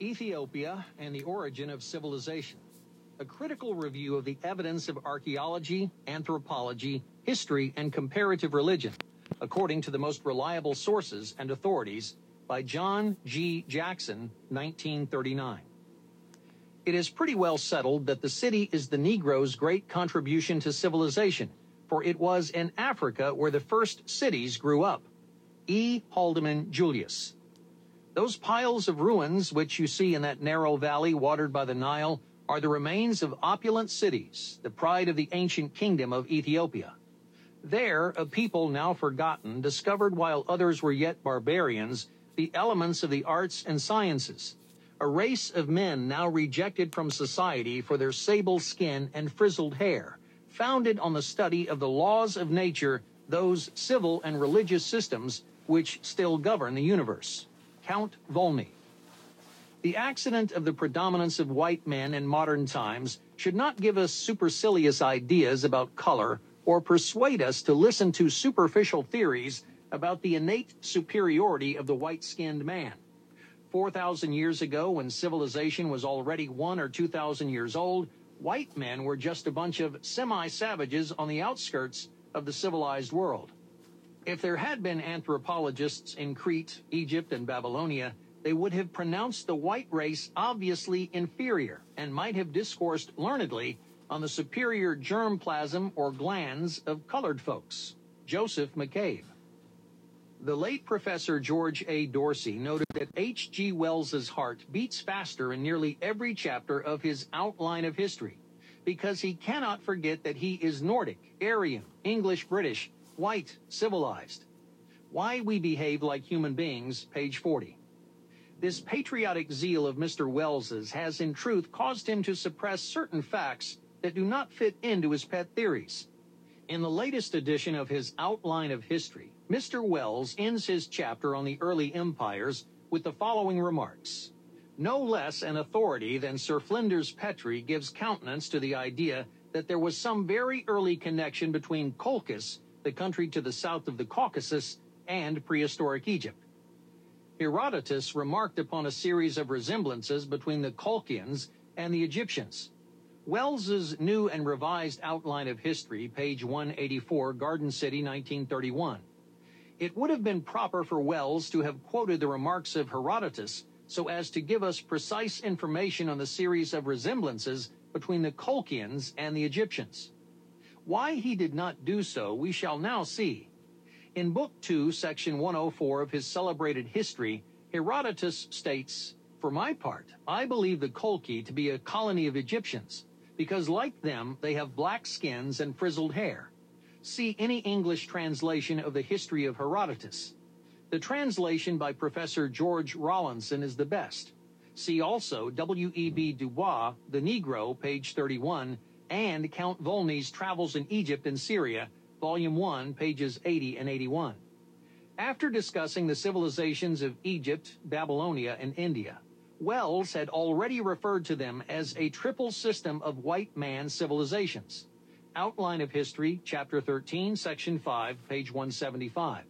Ethiopia and the Origin of Civilization. A critical review of the evidence of archaeology, anthropology, history, and comparative religion, according to the most reliable sources and authorities, by John G. Jackson, 1939. It is pretty well settled that the city is the Negro's great contribution to civilization, for it was in Africa where the first cities grew up. E. Haldeman Julius. Those piles of ruins which you see in that narrow valley watered by the Nile are the remains of opulent cities, the pride of the ancient kingdom of Ethiopia. There, a people now forgotten discovered while others were yet barbarians the elements of the arts and sciences. A race of men now rejected from society for their sable skin and frizzled hair, founded on the study of the laws of nature, those civil and religious systems which still govern the universe. Count Volney. The accident of the predominance of white men in modern times should not give us supercilious ideas about color or persuade us to listen to superficial theories about the innate superiority of the white-skinned man. 4,000 years ago, when civilization was already one or 2,000 years old, white men were just a bunch of semi-savages on the outskirts of the civilized world. If there had been anthropologists in Crete, Egypt, and Babylonia, they would have pronounced the white race obviously inferior and might have discoursed learnedly on the superior germplasm or glands of colored folks. Joseph McCabe. The late Professor George A. Dorsey noted that H.G. Wells's heart beats faster in nearly every chapter of his outline of history because he cannot forget that he is Nordic, Aryan, English British, white, civilized. Why we behave like human beings, page 40. This patriotic zeal of Mr. Wells's has in truth caused him to suppress certain facts that do not fit into his pet theories. In the latest edition of his Outline of History, Mr. Wells ends his chapter on the early empires with the following remarks. No less an authority than Sir Flinders Petrie gives countenance to the idea that there was some very early connection between Colchis the country to the south of the Caucasus, and prehistoric Egypt. Herodotus remarked upon a series of resemblances between the Colchians and the Egyptians. Wells's new and revised outline of history, page 184, Garden City, 1931. It would have been proper for Wells to have quoted the remarks of Herodotus so as to give us precise information on the series of resemblances between the Colchians and the Egyptians. Why he did not do so, we shall now see. In Book 2, Section 104 of his celebrated history, Herodotus states, For my part, I believe the Colchi to be a colony of Egyptians, because like them, they have black skins and frizzled hair. See any English translation of the history of Herodotus. The translation by Professor George Rawlinson is the best. See also W.E.B. Du Bois, The Negro, page 31, and Count Volney's Travels in Egypt and Syria, Volume 1, pages 80 and 81. After discussing the civilizations of Egypt, Babylonia, and India, Wells had already referred to them as a triple system of white man civilizations. Outline of History, Chapter 13, Section 5, page 175.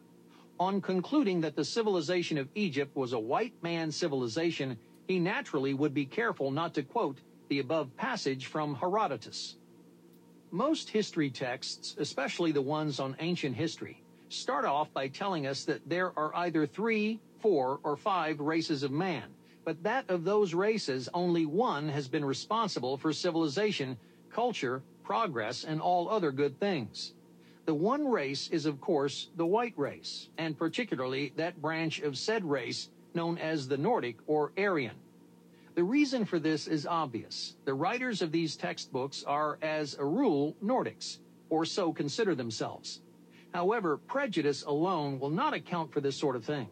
On concluding that the civilization of Egypt was a white man civilization, he naturally would be careful not to quote the above passage from Herodotus. Most history texts, especially the ones on ancient history, start off by telling us that there are either three, four, or five races of man, but that of those races, only one has been responsible for civilization, culture, progress, and all other good things. The one race is, of course, the white race, and particularly that branch of said race known as the Nordic or Aryan. The reason for this is obvious. The writers of these textbooks are, as a rule, Nordics, or so consider themselves. However, prejudice alone will not account for this sort of thing.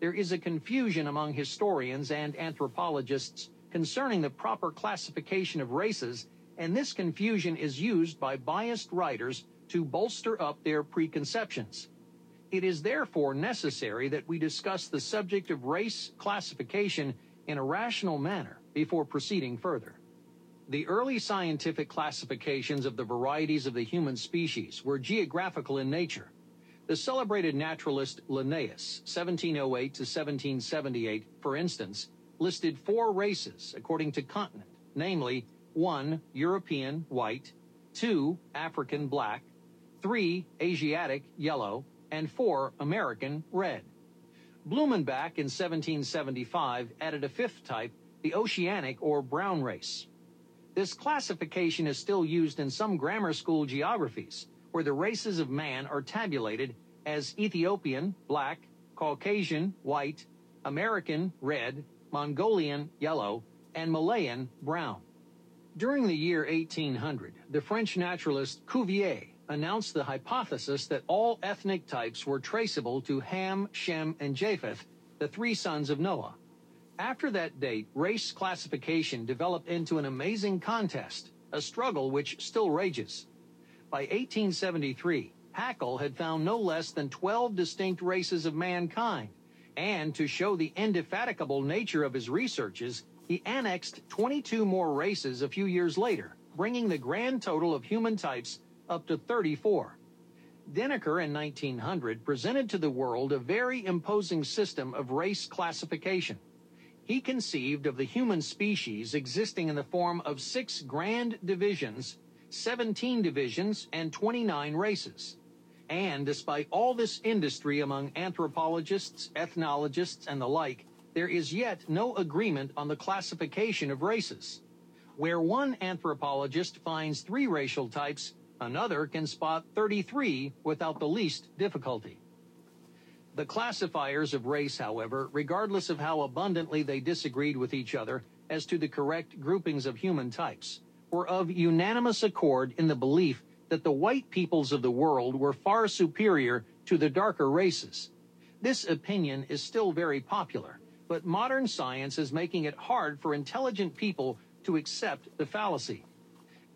There is a confusion among historians and anthropologists concerning the proper classification of races, and this confusion is used by biased writers to bolster up their preconceptions. It is therefore necessary that we discuss the subject of race classification in a rational manner before proceeding further. The early scientific classifications of the varieties of the human species were geographical in nature. The celebrated naturalist Linnaeus, 1708 to 1778, for instance, listed four races according to continent, namely 1. European, white, 2. African, black, 3. Asiatic, yellow, and 4. American, red. Blumenbach in 1775 added a fifth type, the Oceanic or brown race. This classification is still used in some grammar school geographies, where the races of man are tabulated as Ethiopian, black, Caucasian, white, American, red, Mongolian, yellow, and Malayan, brown. During the year 1800, the French naturalist Cuvier announced the hypothesis that all ethnic types were traceable to Ham, Shem, and Japheth, the three sons of Noah. After that date, race classification developed into an amazing contest, a struggle which still rages. By 1873, Haeckel had found no less than 12 distinct races of mankind, and to show the indefatigable nature of his researches, he annexed 22 more races a few years later, bringing the grand total of human types up to 34. Deniker in 1900 presented to the world a very imposing system of race classification. He conceived of the human species existing in the form of six grand divisions, 17 divisions, and 29 races. And despite all this industry among anthropologists, ethnologists, and the like, there is yet no agreement on the classification of races. Where one anthropologist finds three racial types, another can spot 33 without the least difficulty. The classifiers of race, however, regardless of how abundantly they disagreed with each other as to the correct groupings of human types, were of unanimous accord in the belief that the white peoples of the world were far superior to the darker races. This opinion is still very popular, but modern science is making it hard for intelligent people to accept the fallacy.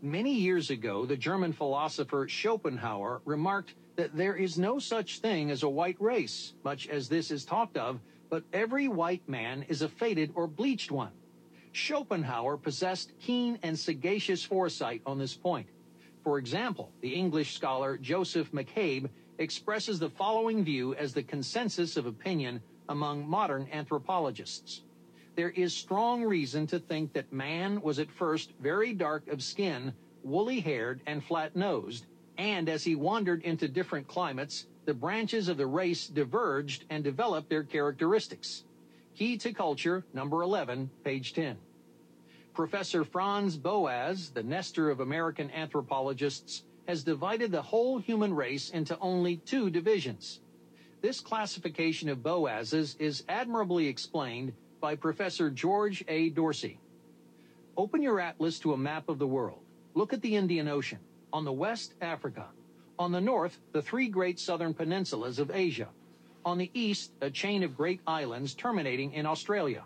Many years ago, the German philosopher Schopenhauer remarked that there is no such thing as a white race, much as this is talked of, but every white man is a faded or bleached one. Schopenhauer possessed keen and sagacious foresight on this point. For example, the English scholar Joseph McCabe expresses the following view as the consensus of opinion among modern anthropologists. There is strong reason to think that man was at first very dark of skin, woolly haired, and flat nosed, and as he wandered into different climates, the branches of the race diverged and developed their characteristics. Key to Culture, number 11, page 10. Professor Franz Boas, the Nestor of American anthropologists, has divided the whole human race into only two divisions. This classification of Boas's is admirably explained by Professor George A. Dorsey. Open your atlas to a map of the world. Look at the Indian Ocean. On the west, Africa. On the north, the three great southern peninsulas of Asia. On the east, a chain of great islands terminating in Australia.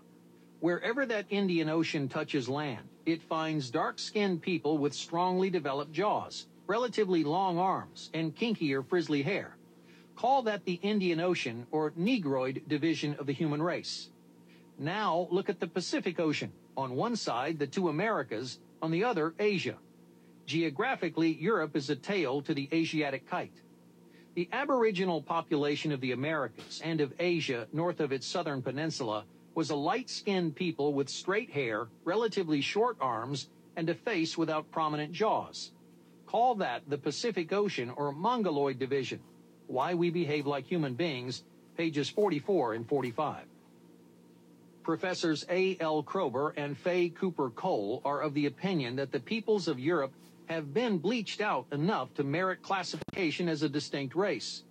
Wherever that Indian Ocean touches land, it finds dark-skinned people with strongly developed jaws, relatively long arms, and kinky or frizzly hair. Call that the Indian Ocean or Negroid division of the human race. Now look at the Pacific Ocean. On one side, the two Americas, on the other, Asia. Geographically, Europe is a tail to the Asiatic kite. The aboriginal population of the Americas and of Asia north of its southern peninsula was a light-skinned people with straight hair, relatively short arms, and a face without prominent jaws. Call that the Pacific Ocean or Mongoloid Division. Why We Behave Like Human Beings, pages 44 and 45. Professors A. L. Kroeber and Fay Cooper Cole are of the opinion that the peoples of Europe have been bleached out enough to merit classification as a distinct race.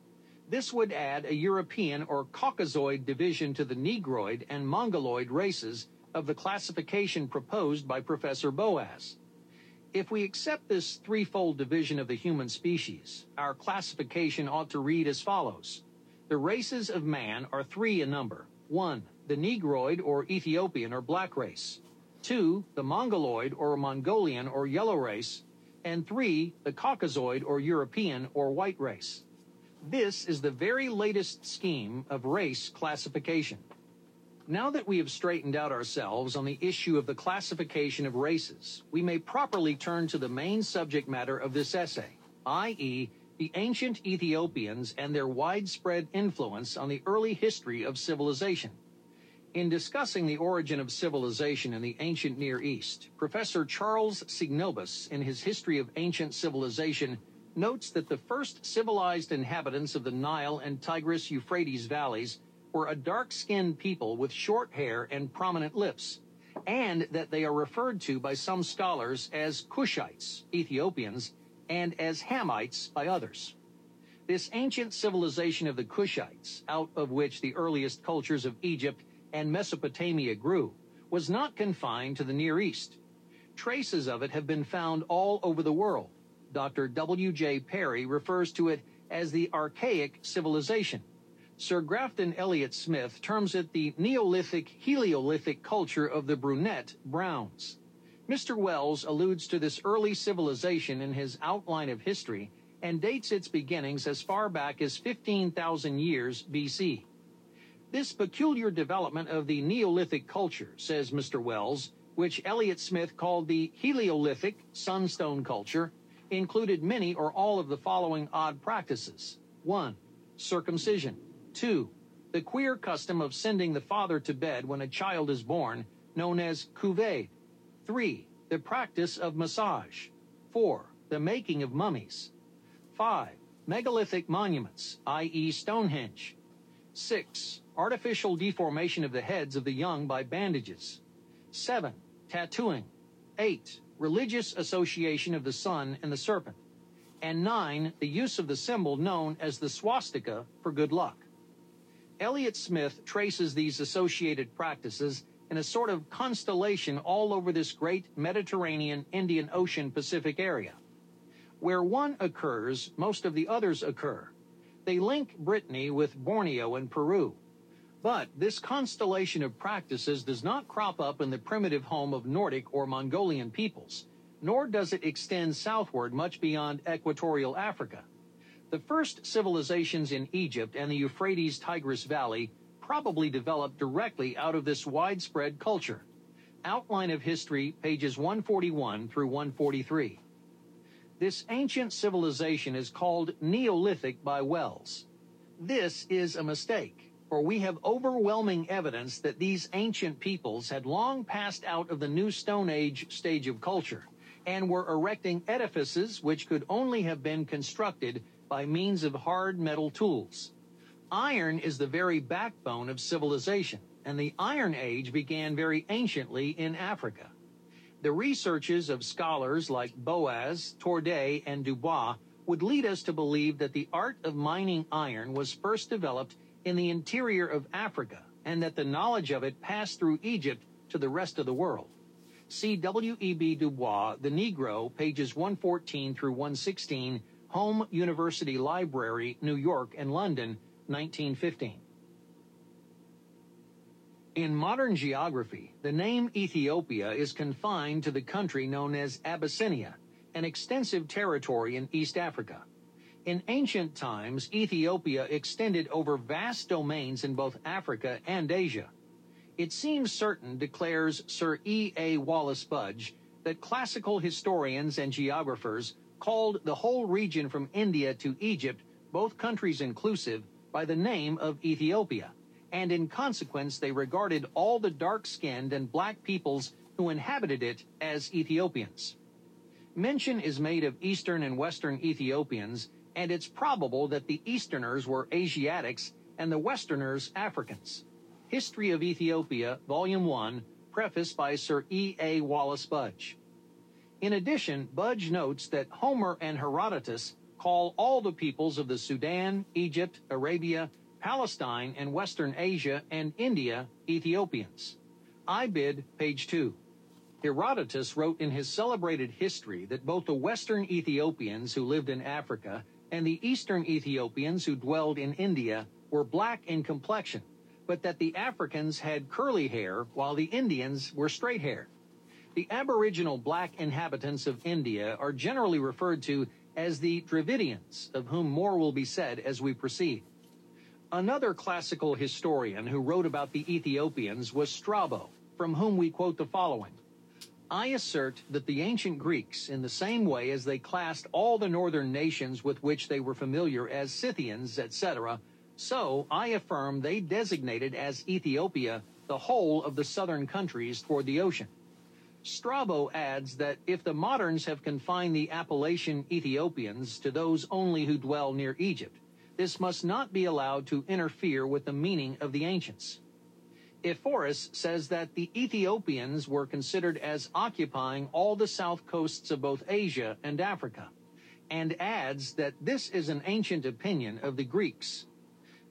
This would add a European or Caucasoid division to the Negroid and Mongoloid races of the classification proposed by Professor Boas. If we accept this threefold division of the human species, our classification ought to read as follows. The races of man are three in number. One, the Negroid or Ethiopian or black race. Two, the Mongoloid or Mongolian or yellow race and three, the Caucasoid or European or white race. This is the very latest scheme of race classification. Now that we have straightened out ourselves on the issue of the classification of races, we may properly turn to the main subject matter of this essay, i.e., the ancient Ethiopians and their widespread influence on the early history of civilization. In discussing the origin of civilization in the ancient Near East, Professor Charles Seignobos, in his History of Ancient Civilization, notes that the first civilized inhabitants of the Nile and Tigris Euphrates valleys were a dark skinned people with short hair and prominent lips, and that they are referred to by some scholars as Cushites, Ethiopians, and as Hamites by others. This ancient civilization of the Cushites, out of which the earliest cultures of Egypt and Mesopotamia grew, was not confined to the Near East. Traces of it have been found all over the world. Dr. W.J. Perry refers to it as the archaic civilization. Sir Grafton Elliot Smith terms it the Neolithic Heliolithic culture of the brunette Browns. Mr. Wells alludes to this early civilization in his outline of history and dates its beginnings as far back as 15,000 years BC. This peculiar development of the Neolithic culture, says Mr. Wells, which Elliot Smith called the Heliolithic sunstone culture, included many or all of the following odd practices. 1. Circumcision. 2. The queer custom of sending the father to bed when a child is born, known as couvade. 3. The practice of massage. 4. The making of mummies. 5. Megalithic monuments, i.e. Stonehenge. 6 artificial deformation of the heads of the young by bandages. 7. Tattooing. 8. Religious association of the sun and the serpent. And 9. The use of the symbol known as the swastika for good luck. Elliot Smith traces these associated practices in a sort of constellation all over this great Mediterranean Indian Ocean Pacific area. Where one occurs, most of the others occur. They link Brittany with Borneo and Peru. But this constellation of practices does not crop up in the primitive home of Nordic or Mongolian peoples, nor does it extend southward much beyond equatorial Africa. The first civilizations in Egypt and the Euphrates Tigris Valley probably developed directly out of this widespread culture. Outline of History, pages 141 through 143. This ancient civilization is called Neolithic by Wells. This is a mistake for we have overwhelming evidence that these ancient peoples had long passed out of the New Stone Age stage of culture and were erecting edifices which could only have been constructed by means of hard metal tools. Iron is the very backbone of civilization, and the Iron Age began very anciently in Africa. The researches of scholars like Boas, Torday, and Dubois would lead us to believe that the art of mining iron was first developed in the interior of Africa and that the knowledge of it passed through Egypt to the rest of the world. See W.E.B. The Negro, pages 114 through 116, Home University Library, New York and London, 1915. In modern geography, the name Ethiopia is confined to the country known as Abyssinia, an extensive territory in East Africa. In ancient times, Ethiopia extended over vast domains in both Africa and Asia. It seems certain, declares Sir E. A. Wallace Budge, that classical historians and geographers called the whole region from India to Egypt, both countries inclusive, by the name of Ethiopia, and in consequence they regarded all the dark-skinned and black peoples who inhabited it as Ethiopians. Mention is made of Eastern and Western Ethiopians and it's probable that the Easterners were Asiatics and the Westerners Africans. History of Ethiopia, Volume 1, prefaced by Sir E. A. Wallace Budge. In addition, Budge notes that Homer and Herodotus call all the peoples of the Sudan, Egypt, Arabia, Palestine, and Western Asia and India Ethiopians. Ibid, page 2. Herodotus wrote in his celebrated history that both the Western Ethiopians who lived in Africa and the eastern Ethiopians who dwelled in India were black in complexion, but that the Africans had curly hair while the Indians were straight haired. The aboriginal black inhabitants of India are generally referred to as the Dravidians, of whom more will be said as we proceed. Another classical historian who wrote about the Ethiopians was Strabo, from whom we quote the following. I assert that the ancient Greeks, in the same way as they classed all the northern nations with which they were familiar as Scythians, etc., so I affirm they designated as Ethiopia the whole of the southern countries toward the ocean. Strabo adds that if the moderns have confined the appellation Ethiopians to those only who dwell near Egypt, this must not be allowed to interfere with the meaning of the ancients. Ephorus says that the Ethiopians were considered as occupying all the south coasts of both Asia and Africa, and adds that this is an ancient opinion of the Greeks.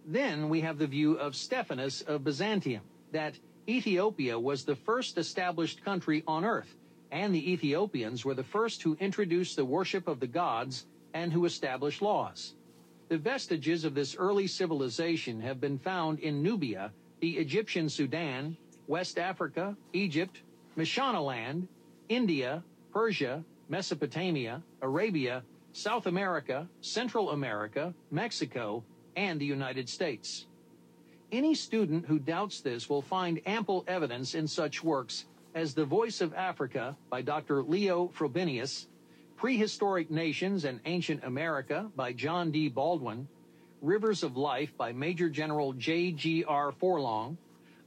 Then we have the view of Stephanus of Byzantium, that Ethiopia was the first established country on earth, and the Ethiopians were the first who introduced the worship of the gods and who established laws. The vestiges of this early civilization have been found in Nubia, the Egyptian Sudan, West Africa, Egypt, Mashonaland, India, Persia, Mesopotamia, Arabia, South America, Central America, Mexico, and the United States. Any student who doubts this will find ample evidence in such works as The Voice of Africa by Dr. Leo Frobenius, Prehistoric Nations and Ancient America by John D. Baldwin, Rivers of Life by Major General J.G.R. Forlong,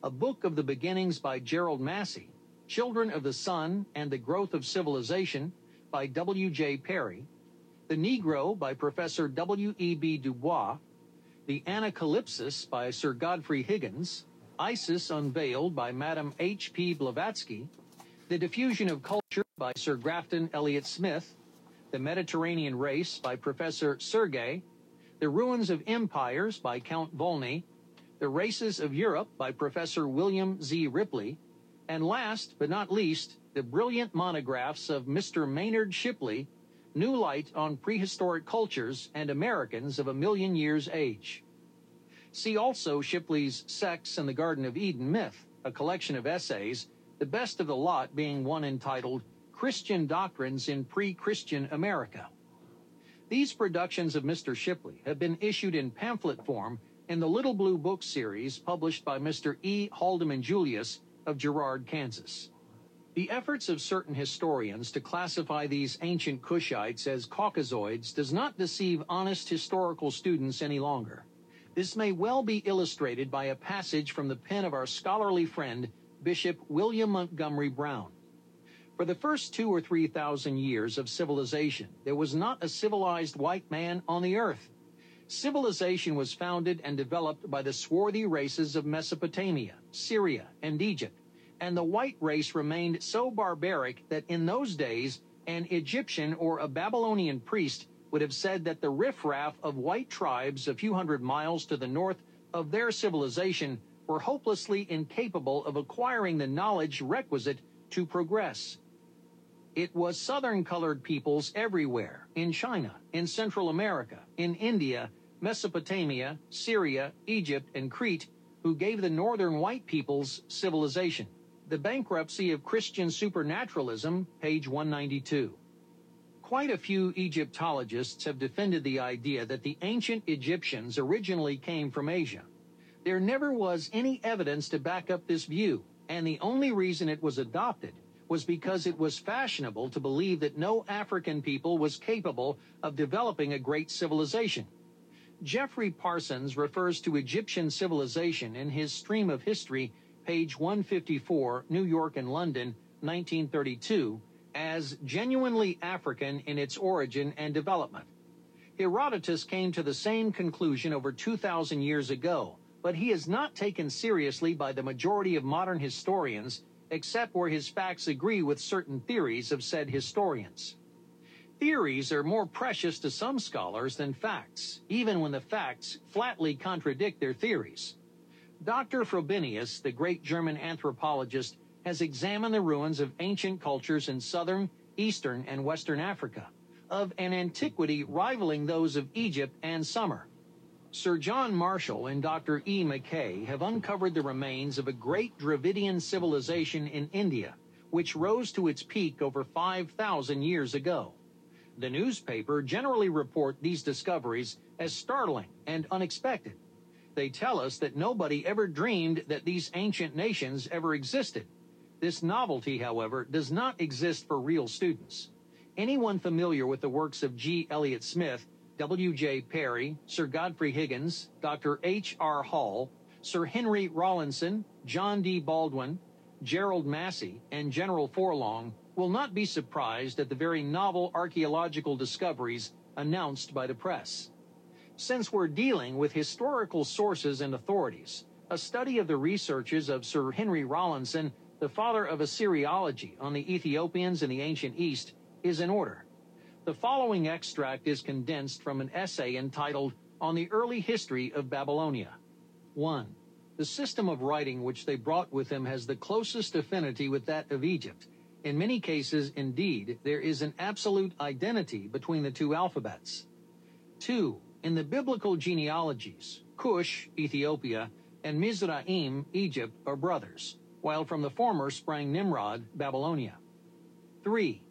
A Book of the Beginnings by Gerald Massey, Children of the Sun and the Growth of Civilization by W.J. Perry, The Negro by Professor W.E.B. Du Bois, the Anacalypsis by Sir Godfrey Higgins, Isis Unveiled by Madame H.P. Blavatsky, The Diffusion of Culture by Sir Grafton Elliot Smith, The Mediterranean Race by Professor Sergi, The Ruins of Empires by Count Volney, The Races of Europe by Professor William Z. Ripley, and last but not least, the brilliant monographs of Mr. Maynard Shipley New Light on Prehistoric Cultures and Americans of a Million Years Age. See also Shipley's Sex and the Garden of Eden Myth, a collection of essays, the best of the lot being one entitled Christian Doctrines in Pre-Christian America. These productions of Mr. Shipley have been issued in pamphlet form in the Little Blue Book series published by Mr. E. Haldeman Julius of Girard, Kansas. The efforts of certain historians to classify these ancient Kushites as Caucasoids does not deceive honest historical students any longer. This may well be illustrated by a passage from the pen of our scholarly friend, Bishop William Montgomery Brown. For the first two or three thousand years of civilization, there was not a civilized white man on the earth. Civilization was founded and developed by the swarthy races of Mesopotamia, Syria, and Egypt and the white race remained so barbaric that in those days, an Egyptian or a Babylonian priest would have said that the riffraff of white tribes a few hundred miles to the north of their civilization were hopelessly incapable of acquiring the knowledge requisite to progress. It was southern colored peoples everywhere, in China, in Central America, in India, Mesopotamia, Syria, Egypt, and Crete, who gave the northern white peoples civilization. The Bankruptcy of Christian Supernaturalism, page 192. Quite a few Egyptologists have defended the idea that the ancient Egyptians originally came from Asia. There never was any evidence to back up this view, and the only reason it was adopted was because it was fashionable to believe that no African people was capable of developing a great civilization. Geoffrey Parsons refers to Egyptian civilization in his Stream of History page 154, New York and London, 1932, as genuinely African in its origin and development. Herodotus came to the same conclusion over 2,000 years ago, but he is not taken seriously by the majority of modern historians, except where his facts agree with certain theories of said historians. Theories are more precious to some scholars than facts, even when the facts flatly contradict their theories. Dr. Frobenius, the great German anthropologist, has examined the ruins of ancient cultures in southern, eastern, and western Africa, of an antiquity rivaling those of Egypt and Sumer. Sir John Marshall and Dr. E. Mackay have uncovered the remains of a great Dravidian civilization in India, which rose to its peak over 5,000 years ago. The newspaper generally report these discoveries as startling and unexpected. They tell us that nobody ever dreamed that these ancient nations ever existed. This novelty, however, does not exist for real students. Anyone familiar with the works of G. Elliot Smith, W. J. Perry, Sir Godfrey Higgins, Dr. H. R. Hall, Sir Henry Rawlinson, John D. Baldwin, Gerald Massey, and General Forlong will not be surprised at the very novel archaeological discoveries announced by the press. Since we're dealing with historical sources and authorities, a study of the researches of Sir Henry Rawlinson, the father of Assyriology on the Ethiopians in the ancient East, is in order. The following extract is condensed from an essay entitled On the Early History of Babylonia. 1. The system of writing which they brought with them has the closest affinity with that of Egypt. In many cases, indeed, there is an absolute identity between the two alphabets. 2. In the biblical genealogies, Cush, Ethiopia, and Mizraim, Egypt, are brothers, while from the former sprang Nimrod, Babylonia. 3.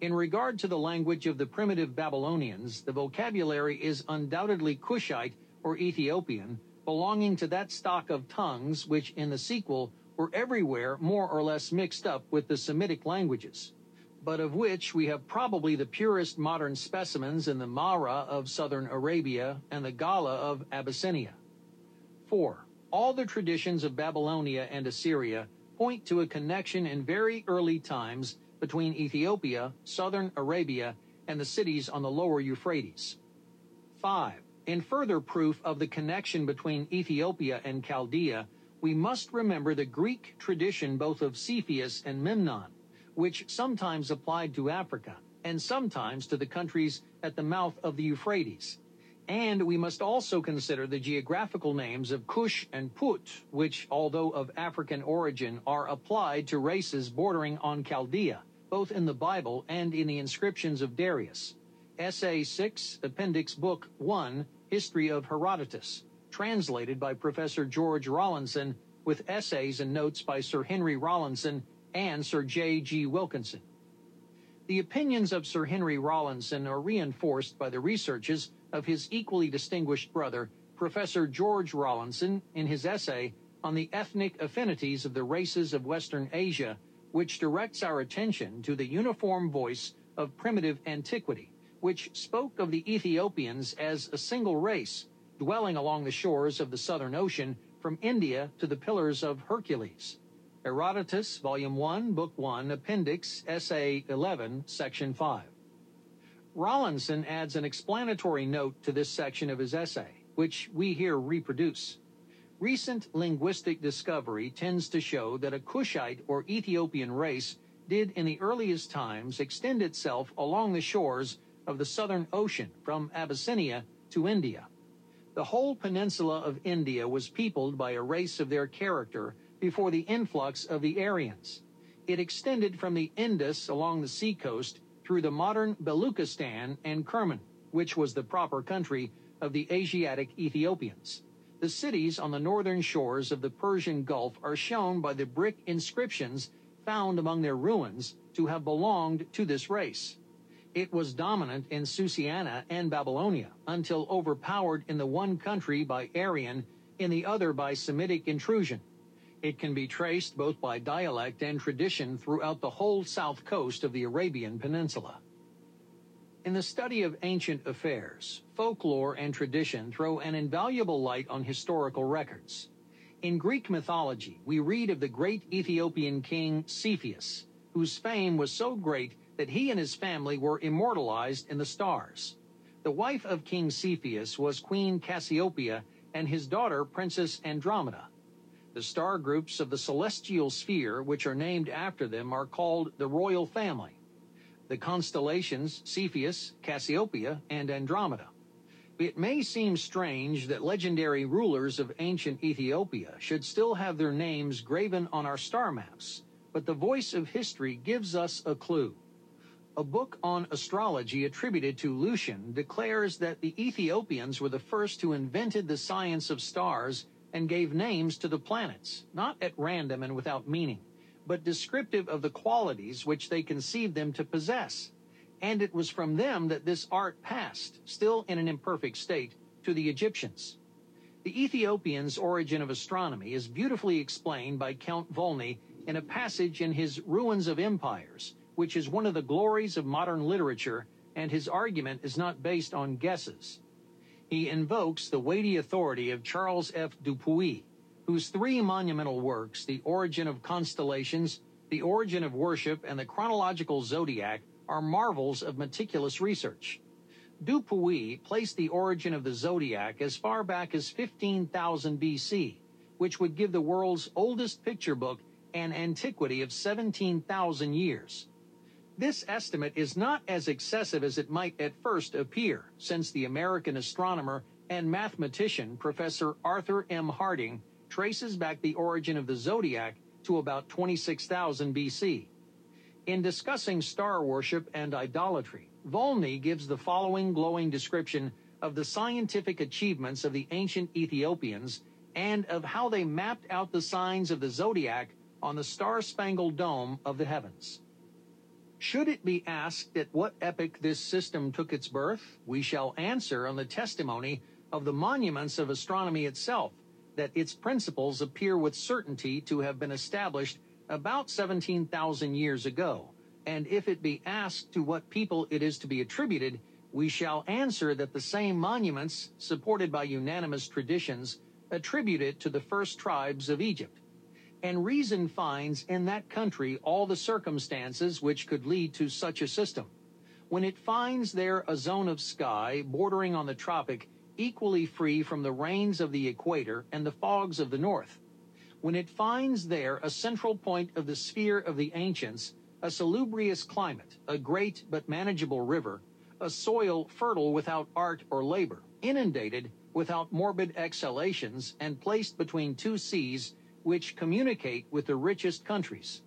In regard to the language of the primitive Babylonians, the vocabulary is undoubtedly Cushite or Ethiopian, belonging to that stock of tongues which in the sequel were everywhere more or less mixed up with the Semitic languages, but of which we have probably the purest modern specimens in the Mahra of southern Arabia and the Galla of Abyssinia. 4. All the traditions of Babylonia and Assyria point to a connection in very early times between Ethiopia, southern Arabia, and the cities on the lower Euphrates. 5. In further proof of the connection between Ethiopia and Chaldea, we must remember the Greek tradition both of Cepheus and Memnon, which sometimes applied to Africa and sometimes to the countries at the mouth of the Euphrates. And we must also consider the geographical names of Cush and Put, which, although of African origin, are applied to races bordering on Chaldea, both in the Bible and in the inscriptions of Darius. Essay 6, Appendix Book 1, History of Herodotus, translated by Professor George Rawlinson, with essays and notes by Sir Henry Rawlinson and Sir J. G. Wilkinson. The opinions of Sir Henry Rawlinson are reinforced by the researches of his equally distinguished brother, Professor George Rawlinson, in his essay on the ethnic affinities of the races of Western Asia, which directs our attention to the uniform voice of primitive antiquity which spoke of the Ethiopians as a single race, dwelling along the shores of the Southern Ocean from India to the Pillars of Hercules. Herodotus, Volume 1, Book 1, Appendix, Essay 11, Section 5. Rawlinson adds an explanatory note to this section of his essay, which we here reproduce. Recent linguistic discovery tends to show that a Cushite or Ethiopian race did in the earliest times extend itself along the shores of the Southern Ocean from Abyssinia to India. The whole peninsula of India was peopled by a race of their character before the influx of the Aryans. It extended from the Indus along the seacoast through the modern Baluchistan and Kerman, which was the proper country of the Asiatic Ethiopians. The cities on the northern shores of the Persian Gulf are shown by the brick inscriptions found among their ruins to have belonged to this race. It was dominant in Susiana and Babylonia until overpowered in the one country by Aryan, in the other by Semitic intrusion. It can be traced both by dialect and tradition throughout the whole south coast of the Arabian Peninsula. In the study of ancient affairs, folklore and tradition throw an invaluable light on historical records. In Greek mythology, we read of the great Ethiopian king Cepheus, whose fame was so great that he and his family were immortalized in the stars. The wife of King Cepheus was Queen Cassiopeia and his daughter Princess Andromeda. The star groups of the celestial sphere, which are named after them, are called the royal family. The constellations Cepheus, Cassiopeia, and Andromeda. It may seem strange that legendary rulers of ancient Ethiopia should still have their names graven on our star maps, but the voice of history gives us a clue. A book on astrology attributed to Lucian declares that the Ethiopians were the first who invented the science of stars and gave names to the planets, not at random and without meaning, but descriptive of the qualities which they conceived them to possess. And it was from them that this art passed, still in an imperfect state, to the Egyptians. The Ethiopians' origin of astronomy is beautifully explained by Count Volney in a passage in his Ruins of Empires, which is one of the glories of modern literature, and his argument is not based on guesses. He invokes the weighty authority of Charles F. Dupuis, whose three monumental works, The Origin of Constellations, The Origin of Worship, and The Chronological Zodiac, are marvels of meticulous research. Dupuis placed the origin of the zodiac as far back as 15,000 BC, which would give the world's oldest picture book an antiquity of 17,000 years. This estimate is not as excessive as it might at first appear, since the American astronomer and mathematician Professor Arthur M. Harding traces back the origin of the zodiac to about 26,000 BC. In discussing star worship and idolatry, Volney gives the following glowing description of the scientific achievements of the ancient Ethiopians and of how they mapped out the signs of the zodiac on the star-spangled dome of the heavens. Should it be asked at what epoch this system took its birth, we shall answer on the testimony of the monuments of astronomy itself that its principles appear with certainty to have been established about 17,000 years ago. And if it be asked to what people it is to be attributed, we shall answer that the same monuments, supported by unanimous traditions, attribute it to the first tribes of Egypt. And reason finds in that country all the circumstances which could lead to such a system. When it finds there a zone of sky bordering on the tropic equally free from the rains of the equator and the fogs of the north, when it finds there a central point of the sphere of the ancients, a salubrious climate, a great but manageable river, a soil fertile without art or labor, inundated without morbid exhalations, and placed between two seas which communicate with the richest countries.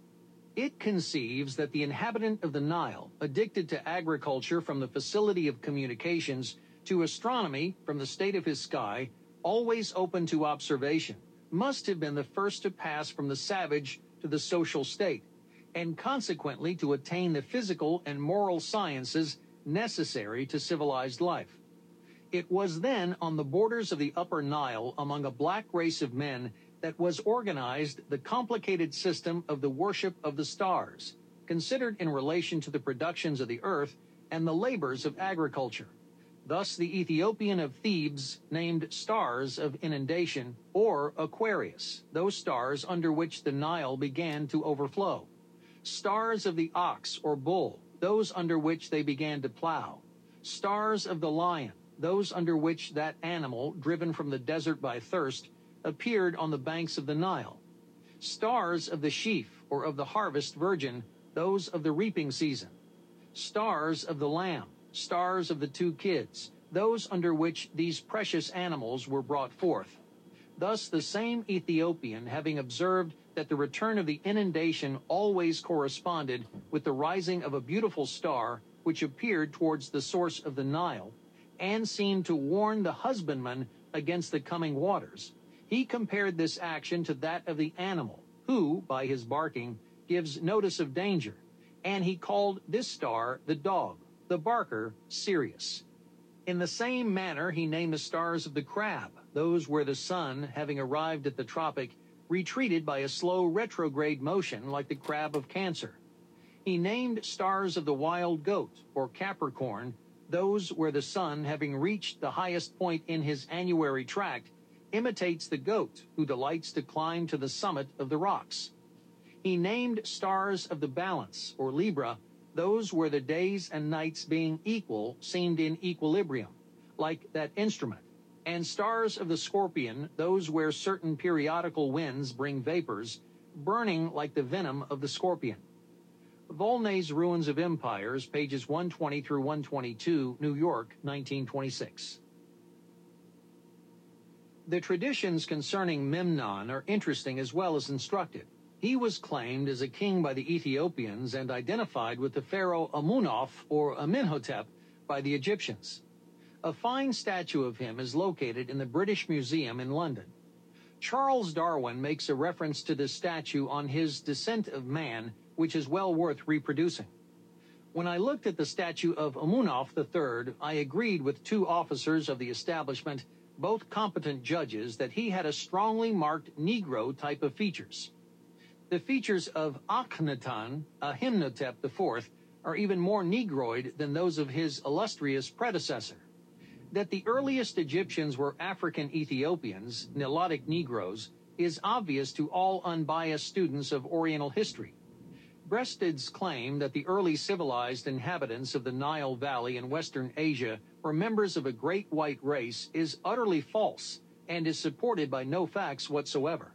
It conceives that the inhabitant of the Nile, addicted to agriculture from the facility of communications, to astronomy from the state of his sky, always open to observation, must have been the first to pass from the savage to the social state, and consequently to attain the physical and moral sciences necessary to civilized life. It was then on the borders of the Upper Nile among a black race of men that was organized the complicated system of the worship of the stars, considered in relation to the productions of the earth and the labors of agriculture. Thus, the Ethiopian of Thebes named stars of inundation, or Aquarius, those stars under which the Nile began to overflow. Stars of the ox or bull, those under which they began to plow. Stars of the lion, those under which that animal, driven from the desert by thirst, appeared on the banks of the Nile. Stars of the sheaf or of the harvest virgin, those of the reaping season. Stars of the lamb, stars of the two kids, those under which these precious animals were brought forth. Thus the same Ethiopian, having observed that the return of the inundation always corresponded with the rising of a beautiful star which appeared towards the source of the Nile, and seemed to warn the husbandman against the coming waters, he compared this action to that of the animal, who, by his barking, gives notice of danger, and he called this star the dog the barker Sirius. In the same manner, he named the stars of the crab, those where the sun, having arrived at the tropic, retreated by a slow retrograde motion like the crab of Cancer. He named stars of the wild goat, or Capricorn, those where the sun, having reached the highest point in his annuary tract, imitates the goat who delights to climb to the summit of the rocks. He named stars of the balance, or Libra, those where the days and nights being equal seemed in equilibrium, like that instrument, and stars of the scorpion, those where certain periodical winds bring vapors, burning like the venom of the scorpion. Volney's Ruins of Empires, pages 120 through 122, New York, 1926. The traditions concerning Memnon are interesting as well as instructive. He was claimed as a king by the Ethiopians and identified with the pharaoh Amunoph or Amenhotep by the Egyptians. A fine statue of him is located in the British Museum in London. Charles Darwin makes a reference to this statue on his Descent of Man, which is well worth reproducing. When I looked at the statue of Amunoph III, I agreed with two officers of the establishment, both competent judges, that he had a strongly marked Negro type of features. The features of Akhenaten, Amenhotep IV, are even more Negroid than those of his illustrious predecessor. That the earliest Egyptians were African Ethiopians, Nilotic Negroes, is obvious to all unbiased students of Oriental history. Breasted's claim that the early civilized inhabitants of the Nile Valley in Western Asia were members of a great white race is utterly false and is supported by no facts whatsoever.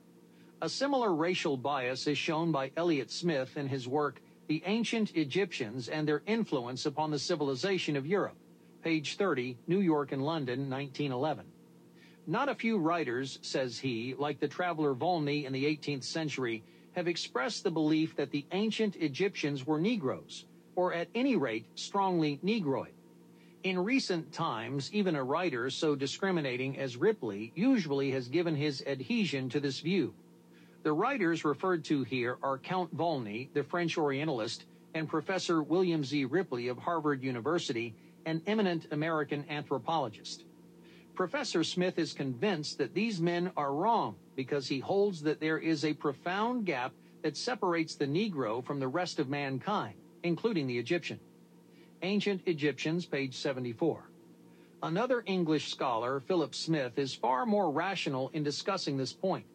A similar racial bias is shown by Elliot Smith in his work The Ancient Egyptians and Their Influence Upon the Civilization of Europe, page 30, New York and London, 1911. Not a few writers, says he, like the traveler Volney in the 18th century, have expressed the belief that the ancient Egyptians were Negroes, or at any rate, strongly Negroid. In recent times, even a writer so discriminating as Ripley usually has given his adhesion to this view. The writers referred to here are Count Volney, the French Orientalist, and Professor William Z. Ripley of Harvard University, an eminent American anthropologist. Professor Smith is convinced that these men are wrong because he holds that there is a profound gap that separates the Negro from the rest of mankind, including the Egyptian. Ancient Egyptians, page 74. Another English scholar, Philip Smith, is far more rational in discussing this point.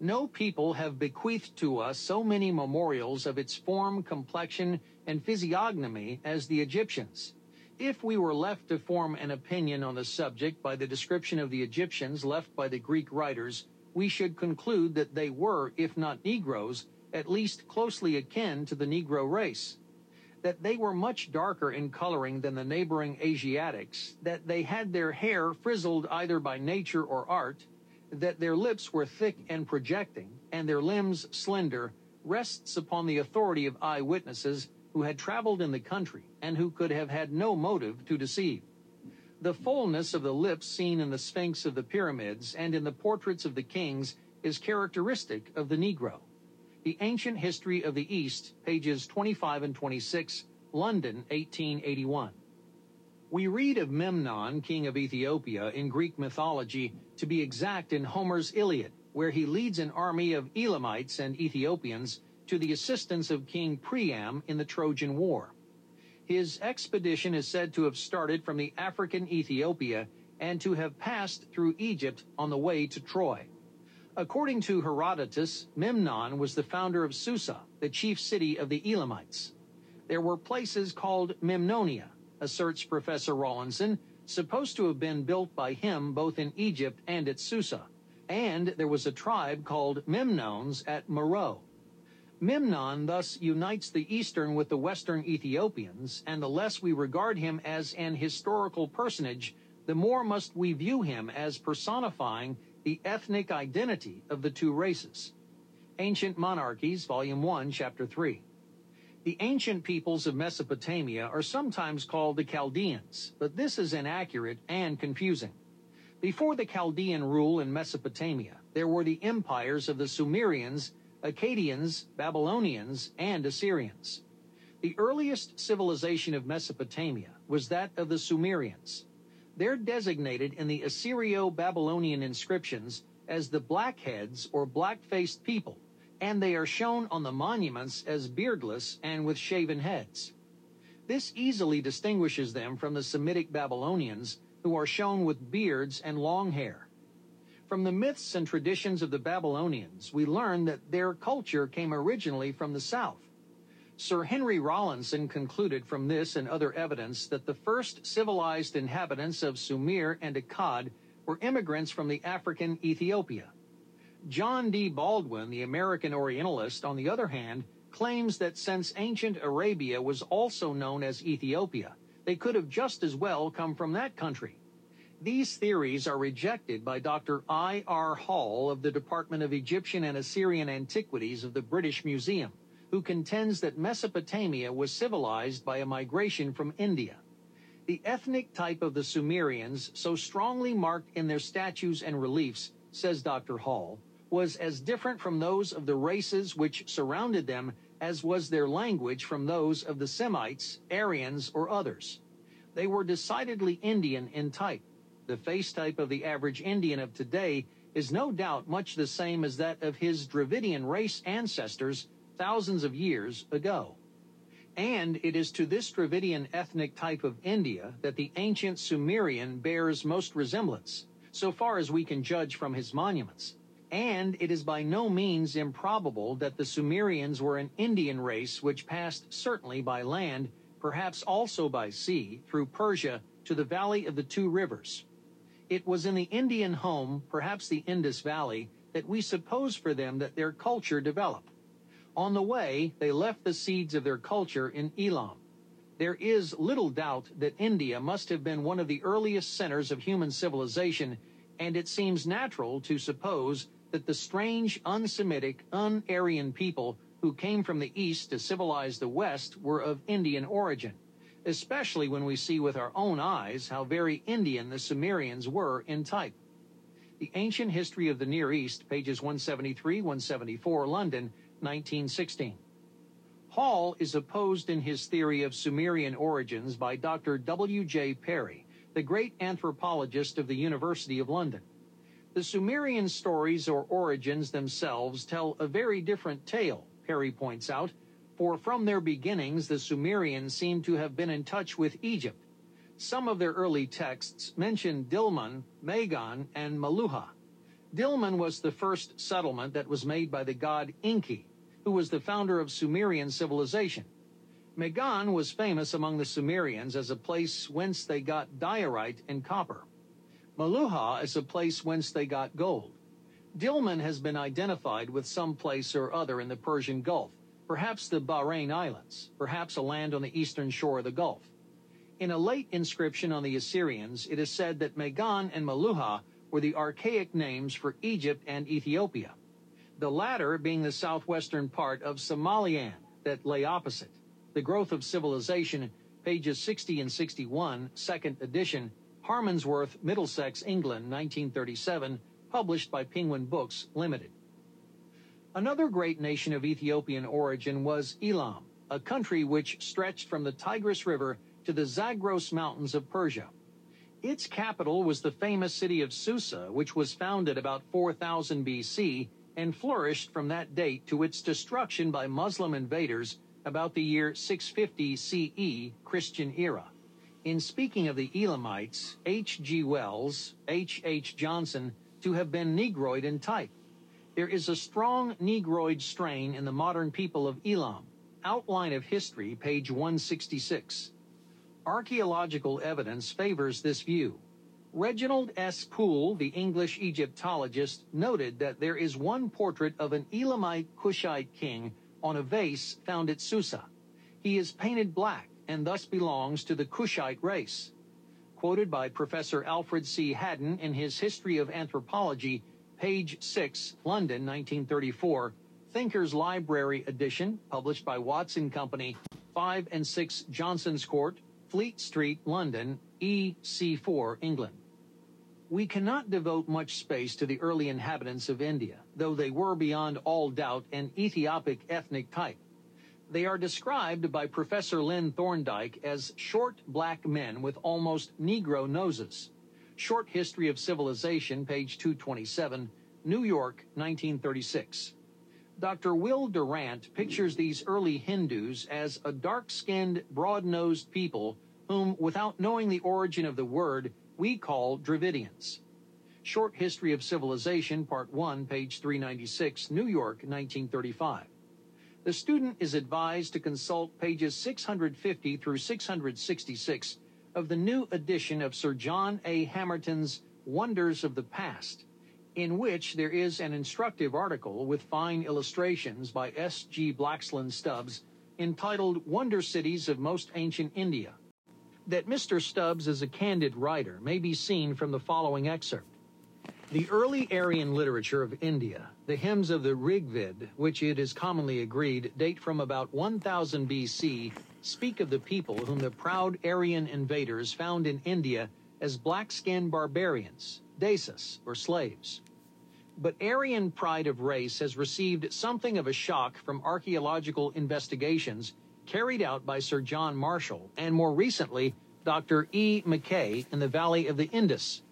No people have bequeathed to us so many memorials of its form, complexion, and physiognomy as the Egyptians. If we were left to form an opinion on the subject by the description of the Egyptians left by the Greek writers, we should conclude that they were, if not Negroes, at least closely akin to the Negro race. That they were much darker in coloring than the neighboring Asiatics, that they had their hair frizzled either by nature or art, that their lips were thick and projecting, and their limbs slender, rests upon the authority of eyewitnesses who had traveled in the country and who could have had no motive to deceive. The fullness of the lips seen in the Sphinx of the pyramids and in the portraits of the kings is characteristic of the Negro. The Ancient History of the East, pages 25 and 26, London, 1881. We read of Memnon, king of Ethiopia, in Greek mythology, to be exact in Homer's Iliad, where he leads an army of Elamites and Ethiopians to the assistance of King Priam in the Trojan War. His expedition is said to have started from the African Ethiopia and to have passed through Egypt on the way to Troy. According to Herodotus, Memnon was the founder of Susa, the chief city of the Elamites. There were places called Memnonia, asserts Professor Rawlinson, supposed to have been built by him both in Egypt and at Susa. And there was a tribe called Memnones at Meroe. Memnon thus unites the Eastern with the Western Ethiopians, and the less we regard him as an historical personage, the more must we view him as personifying the ethnic identity of the two races. Ancient Monarchies, Volume 1, Chapter 3. The ancient peoples of Mesopotamia are sometimes called the Chaldeans, but this is inaccurate and confusing. Before the Chaldean rule in Mesopotamia, there were the empires of the Sumerians Akkadians, Babylonians, and Assyrians. The earliest civilization of Mesopotamia was that of the Sumerians. They're designated in the Assyrio-Babylonian inscriptions as the blackheads or black-faced people, and they are shown on the monuments as beardless and with shaven heads. This easily distinguishes them from the Semitic Babylonians, who are shown with beards and long hair. From the myths and traditions of the Babylonians, we learn that their culture came originally from the south. Sir Henry Rawlinson concluded from this and other evidence that the first civilized inhabitants of Sumer and Akkad were immigrants from the African Ethiopia. John D. Baldwin, the American Orientalist, on the other hand, claims that since ancient Arabia was also known as Ethiopia, they could have just as well come from that country. These theories are rejected by Dr. I. R. Hall of the Department of Egyptian and Assyrian Antiquities of the British Museum, who contends that Mesopotamia was civilized by a migration from India. The ethnic type of the Sumerians, so strongly marked in their statues and reliefs, says Dr. Hall, was as different from those of the races which surrounded them as was their language from those of the Semites, Aryans, or others. They were decidedly Indian in type. The face type of the average Indian of today is no doubt much the same as that of his Dravidian race ancestors thousands of years ago. And it is to this Dravidian ethnic type of India that the ancient Sumerian bears most resemblance, so far as we can judge from his monuments. And it is by no means improbable that the Sumerians were an Indian race which passed certainly by land, perhaps also by sea, through Persia to the valley of the two rivers. It was in the Indian home, perhaps the Indus Valley, that we suppose for them that their culture developed. On the way, they left the seeds of their culture in Elam. There is little doubt that India must have been one of the earliest centers of human civilization, and it seems natural to suppose that the strange, un-Semitic, un-Aryan people who came from the east to civilize the west were of Indian origin, especially when we see with our own eyes how very Indian the Sumerians were in type. The Ancient History of the Near East, pages 173, 174, London, 1916. Hall is opposed in his theory of Sumerian origins by Dr. W. J. Perry, the great anthropologist of the University of London. The Sumerian stories or origins themselves tell a very different tale, Perry points out, for from their beginnings the Sumerians seem to have been in touch with Egypt. Some of their early texts mention Dilmun, Magan, and Meluhha. Dilmun was the first settlement that was made by the god Enki, who was the founder of Sumerian civilization. Magan was famous among the Sumerians as a place whence they got diorite and copper. Meluhha is a place whence they got gold. Dilmun has been identified with some place or other in the Persian Gulf, perhaps the Bahrain Islands, perhaps a land on the eastern shore of the Gulf. In a late inscription on the Assyrians, it is said that Magan and Meluhha were the archaic names for Egypt and Ethiopia, the latter being the southwestern part of Somaliland that lay opposite. The Growth of Civilization, pages 60 and 61, second edition, Harmondsworth, Middlesex, England, 1937, published by Penguin Books, Limited. Another great nation of Ethiopian origin was Elam, a country which stretched from the Tigris River to the Zagros Mountains of Persia. Its capital was the famous city of Susa, which was founded about 4000 BC and flourished from that date to its destruction by Muslim invaders about the year 650 CE, Christian era. In speaking of the Elamites, H. G. Wells, H. H. Johnston, to have been Negroid in type. There is a strong Negroid strain in the modern people of Elam. Outline of History, page 166. Archaeological evidence favors this view. Reginald S. Poole, the English Egyptologist, noted that there is one portrait of an Elamite Kushite king on a vase found at Susa. He is painted black and thus belongs to the Cushite race. Quoted by Professor Alfred C. Haddon in his History of Anthropology, page 6, London, 1934, Thinker's Library edition, published by Watson Company, 5 and 6 Johnson's Court, Fleet Street, London, EC4, England. We cannot devote much space to the early inhabitants of India, though they were beyond all doubt an Ethiopic ethnic type. They are described by Professor Lynn Thorndike as short black men with almost Negro noses. Short History of Civilization, page 227, New York, 1936. Dr. Will Durant pictures these early Hindus as a dark-skinned, broad-nosed people whom, without knowing the origin of the word, we call Dravidians. Short History of Civilization, Part 1, page 396, New York, 1935. The student is advised to consult pages 650 through 666 of the new edition of Sir John A. Hammerton's Wonders of the Past, in which there is an instructive article with fine illustrations by S. G. Blaxland Stubbs entitled Wonder Cities of Most Ancient India. That Mr. Stubbs is a candid writer may be seen from the following excerpt. The early Aryan literature of India, the hymns of the Rigved, which it is commonly agreed date from about 1000 BC, speak of the people whom the proud Aryan invaders found in India as black-skinned barbarians, Desis, or slaves. But Aryan pride of race has received something of a shock from archaeological investigations carried out by Sir John Marshall and more recently Dr. E. Mackay in the Valley of the Indus,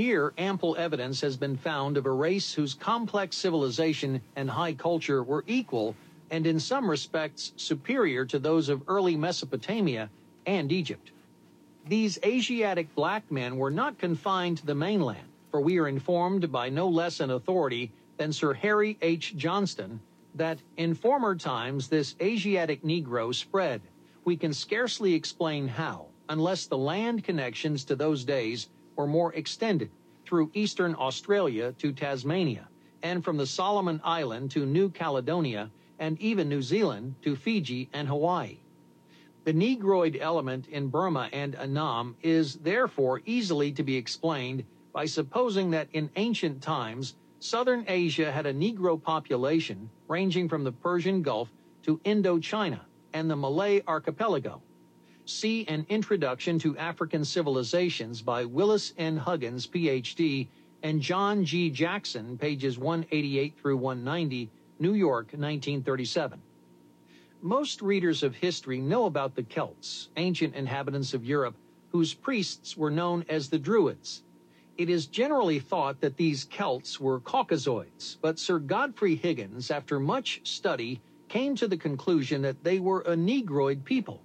here, ample evidence has been found of a race whose complex civilization and high culture were equal and in some respects superior to those of early Mesopotamia and Egypt. These Asiatic black men were not confined to the mainland, for we are informed by no less an authority than Sir Harry H. Johnston that in former times this Asiatic Negro spread. We can scarcely explain how, unless the land connections to those days were more extended through eastern Australia to Tasmania, and from the Solomon Island to New Caledonia, and even New Zealand to Fiji and Hawaii. The Negroid element in Burma and Annam is therefore easily to be explained by supposing that in ancient times, southern Asia had a Negro population ranging from the Persian Gulf to Indochina and the Malay archipelago. See an introduction to African civilizations by Willis N. Huggins, PhD, and John G. Jackson, pages 188 through 190, New York, 1937. Most readers of history know about the Celts, ancient inhabitants of Europe, whose priests were known as the Druids. It is generally thought that these Celts were Caucasoids, but Sir Godfrey Higgins, after much study, came to the conclusion that they were a Negroid people.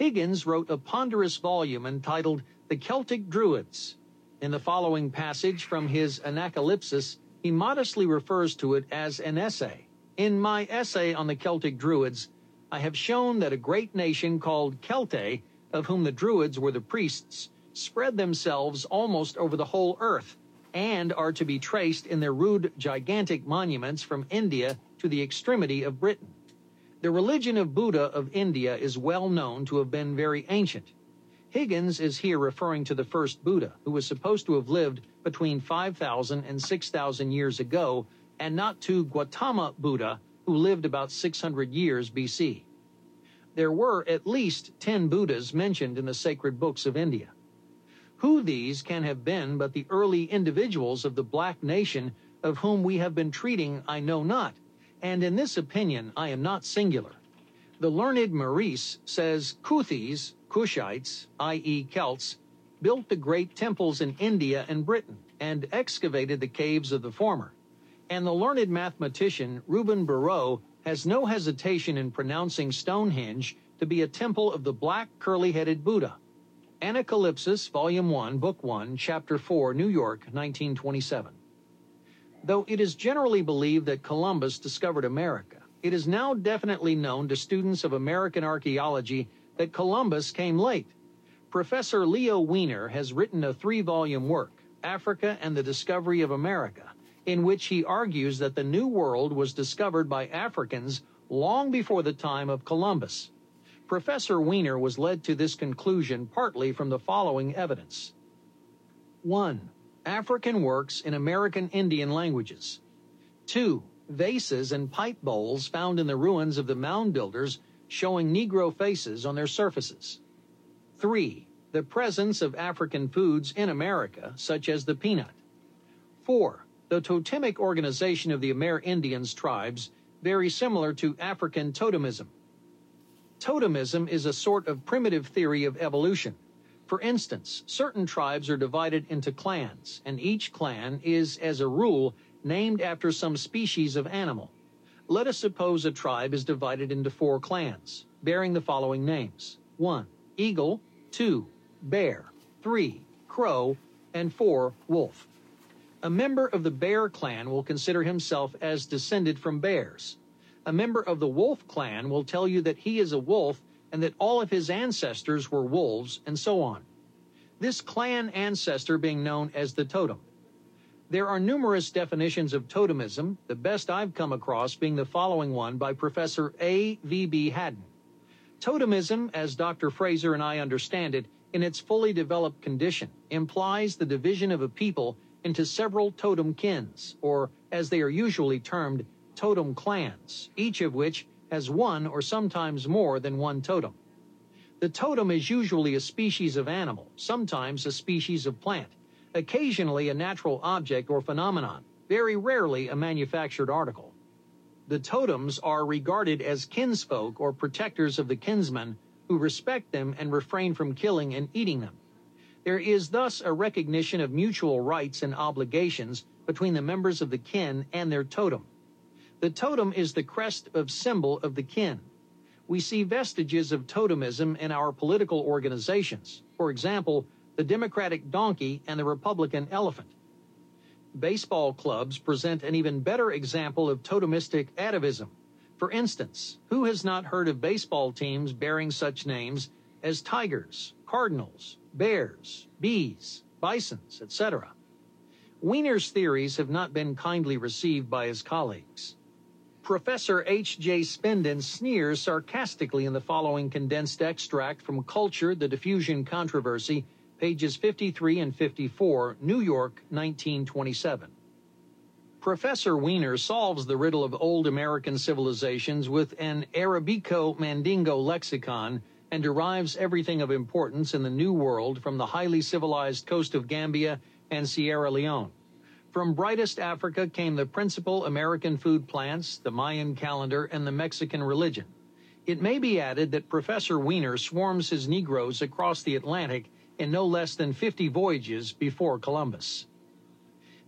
Higgins wrote a ponderous volume entitled The Celtic Druids. In the following passage from his Anacalypsis, he modestly refers to it as an essay. In my essay on the Celtic Druids, I have shown that a great nation called Celtae, of whom the Druids were the priests, spread themselves almost over the whole earth, and are to be traced in their rude gigantic monuments from India to the extremity of Britain. The religion of Buddha of India is well known to have been very ancient. Higgins is here referring to the first Buddha, who was supposed to have lived between 5,000 and 6,000 years ago, and not to Gautama Buddha, who lived about 600 years BC. There were at least 10 Buddhas mentioned in the sacred books of India. Who these can have been but the early individuals of the black nation of whom we have been treating I know not, and in this opinion I am not singular. The learned Maurice says Kuthes, Cushites, i.e. Celts, built the great temples in India and Britain, and excavated the caves of the former and the learned mathematician Reuben Burrow has no hesitation in pronouncing Stonehenge to be a temple of the black curly-headed Buddha. Anacalypsis, Volume 1, Book 1, Chapter 4, New York, 1927. Though it is generally believed that Columbus discovered America, it is now definitely known to students of American archaeology that Columbus came late. Professor Leo Wiener has written a three-volume work, Africa and the Discovery of America, in which he argues that the New World was discovered by Africans long before the time of Columbus. Professor Wiener was led to this conclusion partly from the following evidence. 1. African works in American Indian languages. 2. Vases and pipe bowls found in the ruins of the mound builders showing Negro faces on their surfaces. 3. The presence of African foods in America, such as the peanut. 4 the totemic organization of the Amer Indians tribes very similar to African totemism. Totemism is a sort of primitive theory of evolution. For instance, certain tribes are divided into clans, and each clan is, as a rule, named after some species of animal. Let us suppose a tribe is divided into four clans, bearing the following names 1. Eagle, 2. Bear, 3. Crow, and 4. Wolf. A member of the bear clan will consider himself as descended from bears. A member of the wolf clan will tell you that he is a wolf and that all of his ancestors were wolves, and so on. This clan ancestor being known as the totem. There are numerous definitions of totemism, the best I've come across being the following one by Professor A. V. B. Haddon. Totemism, as Dr. Frazer and I understand it, in its fully developed condition, implies the division of a people into several totem kins, or as they are usually termed, totem clans, each of which has one or sometimes more than one totem. The totem is usually a species of animal, sometimes a species of plant, occasionally a natural object or phenomenon, very rarely a manufactured article. The totems are regarded as kinsfolk or protectors of the kinsmen who respect them and refrain from killing and eating them. There is thus a recognition of mutual rights and obligations between the members of the kin and their totem. The totem is the crest of symbol of the kin. We see vestiges of totemism in our political organizations. For example, the Democratic donkey and the Republican elephant. Baseball clubs present an even better example of totemistic atavism. For instance, who has not heard of baseball teams bearing such names as Tigers, Cardinals, Bears, Bees, Bisons, etc.? Wiener's theories have not been kindly received by his colleagues. Professor H.J. Spinden sneers sarcastically in the following condensed extract from Culture, the Diffusion Controversy, pages 53 and 54, New York, 1927. Professor Wiener solves the riddle of old American civilizations with an Arabico Mandingo lexicon and derives everything of importance in the New World from the highly civilized coast of Gambia and Sierra Leone. From brightest Africa came the principal American food plants, the Mayan calendar, and the Mexican religion. It may be added that Professor Wiener swarms his Negroes across the Atlantic in no less than 50 voyages before Columbus.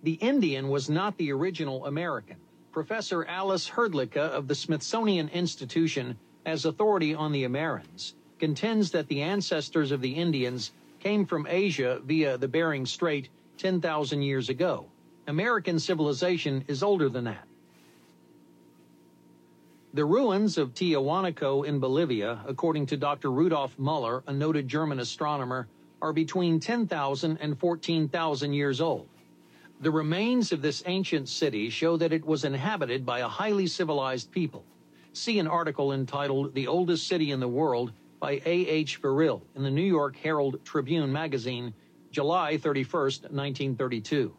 The Indian was not the original American. Professor Ales Hrdlicka of the Smithsonian Institution, as authority on the Americans, contends that the ancestors of the Indians came from Asia via the Bering Strait 10,000 years ago. American civilization is older than that. The ruins of Tiahuanaco in Bolivia, according to Dr. Rudolf Muller, a noted German astronomer, are between 10,000 and 14,000 years old. The remains of this ancient city show that it was inhabited by a highly civilized people. See an article entitled The Oldest City in the World by A. H. Verrill in the New York Herald Tribune magazine, July 31, 1932.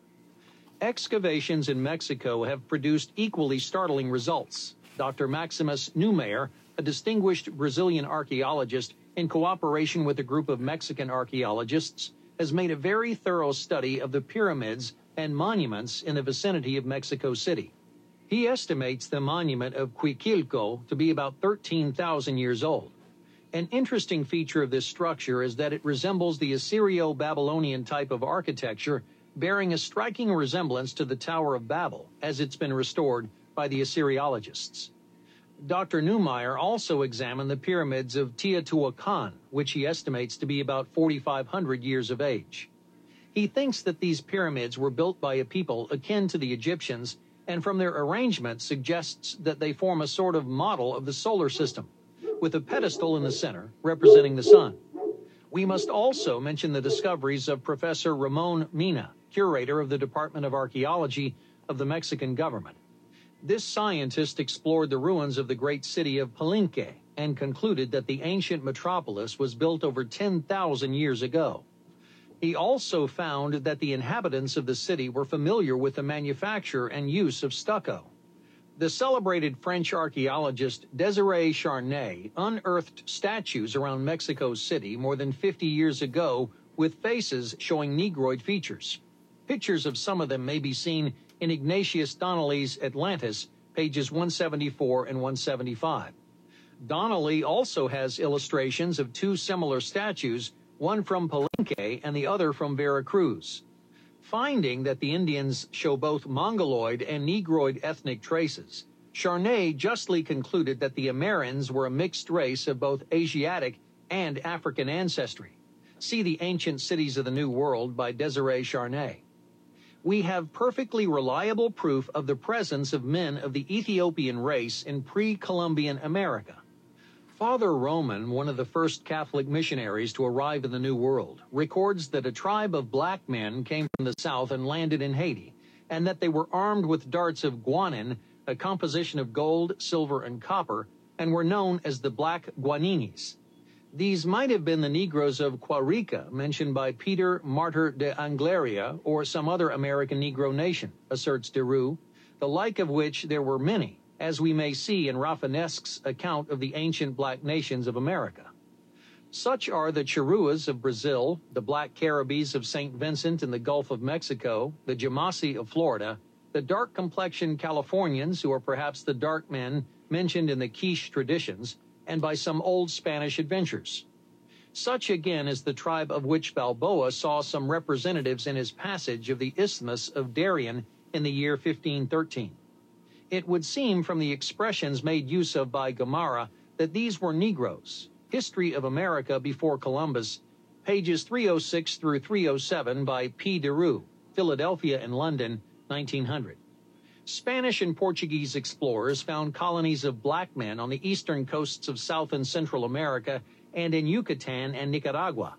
Excavations in Mexico have produced equally startling results. Dr. Maximus Neumayer, a distinguished Brazilian archaeologist, in cooperation with a group of Mexican archaeologists, has made a very thorough study of the pyramids and monuments in the vicinity of Mexico City. He estimates the monument of Cuicuilco to be about 13,000 years old. An interesting feature of this structure is that it resembles the Assyrio-Babylonian type of architecture, bearing a striking resemblance to the Tower of Babel, as it's been restored by the Assyriologists. Dr. Neumayer also examined the pyramids of Teotihuacan, which he estimates to be about 4,500 years of age. He thinks that these pyramids were built by a people akin to the Egyptians, and from their arrangement suggests that they form a sort of model of the solar system, with a pedestal in the center representing the sun. We must also mention the discoveries of Professor Ramon Mena, curator of the Department of Archaeology of the Mexican government. This scientist explored the ruins of the great city of Palenque and concluded that the ancient metropolis was built over 10,000 years ago. He also found that the inhabitants of the city were familiar with the manufacture and use of stucco. The celebrated French archaeologist Désiré Charnay unearthed statues around Mexico City more than 50 years ago with faces showing Negroid features. Pictures of some of them may be seen in Ignatius Donnelly's Atlantis, pages 174 and 175. Donnelly also has illustrations of two similar statues, one from Palenque and the other from Veracruz. Finding that the Indians show both Mongoloid and Negroid ethnic traces, Charnay justly concluded that the Amerins were a mixed race of both Asiatic and African ancestry. See the Ancient Cities of the New World by Désiré Charnay we have perfectly reliable proof of the presence of men of the Ethiopian race in pre-Columbian America. Father Roman, one of the first Catholic missionaries to arrive in the New World, records that a tribe of black men came from the south and landed in Haiti, and that they were armed with darts of guanin, a composition of gold, silver, and copper, and were known as the Black Guaninis. These might have been the Negroes of Quarrica mentioned by Peter Martyr de Angleria or some other American Negro nation, asserts De Roo, the like of which there were many, as we may see in Rafinesque's account of the ancient black nations of America. Such are the Charruas of Brazil, the Black Caribbees of St. Vincent in the Gulf of Mexico, the Jamasi of Florida, the dark complexioned Californians, who are perhaps the dark men mentioned in the quiche traditions, and by some old Spanish adventures. Such again is the tribe of which Balboa saw some representatives in his passage of the Isthmus of Darien in the year 1513. It would seem from the expressions made use of by Gomara that these were Negroes. History of America before Columbus, pages 306 through 307 by P. De Roo, Philadelphia and London, 1900. Spanish and Portuguese explorers found colonies of black men on the eastern coasts of South and Central America and in Yucatan and Nicaragua.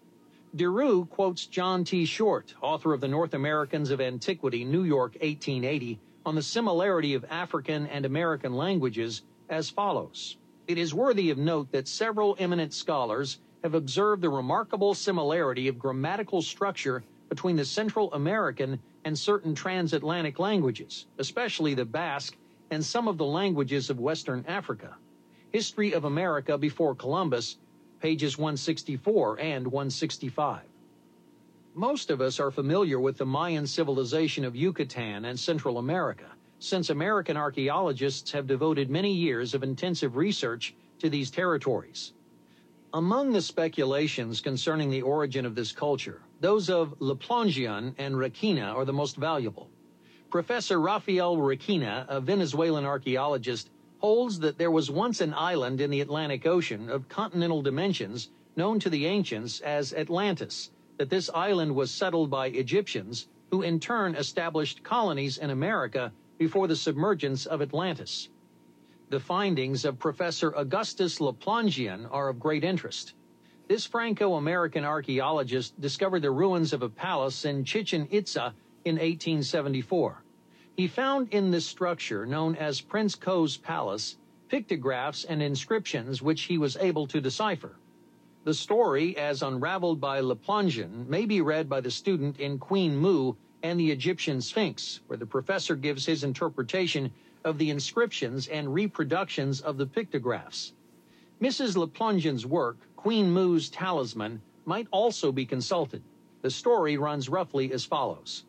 De Roo quotes John T. Short, author of The North Americans of Antiquity, New York, 1880, on the similarity of African and American languages as follows. It is worthy of note that several eminent scholars have observed the remarkable similarity of grammatical structure between the Central American and certain transatlantic languages, especially the Basque and some of the languages of Western Africa. History of America Before Columbus, pages 164 and 165. Most of us are familiar with the Mayan civilization of Yucatan and Central America, since American archaeologists have devoted many years of intensive research to these territories. Among the speculations concerning the origin of this culture, those of Le Plongeon and Requena are the most valuable. Professor Rafael Requena, a Venezuelan archaeologist, holds that there was once an island in the Atlantic Ocean of continental dimensions known to the ancients as Atlantis, that this island was settled by Egyptians, who in turn established colonies in America before the submergence of Atlantis. The findings of Professor Augustus Le Plongeon are of great interest. This Franco-American archaeologist discovered the ruins of a palace in Chichen Itza in 1874. He found in this structure, known as Prince Ko's Palace, pictographs and inscriptions which he was able to decipher. The story, as unraveled by Le Plongeon, may be read by the student in Queen Mu and the Egyptian Sphinx, where the professor gives his interpretation of the inscriptions and reproductions of the pictographs. Mrs. Le Plongeon's work, Queen Mu's Talisman, might also be consulted. The story runs roughly as follows.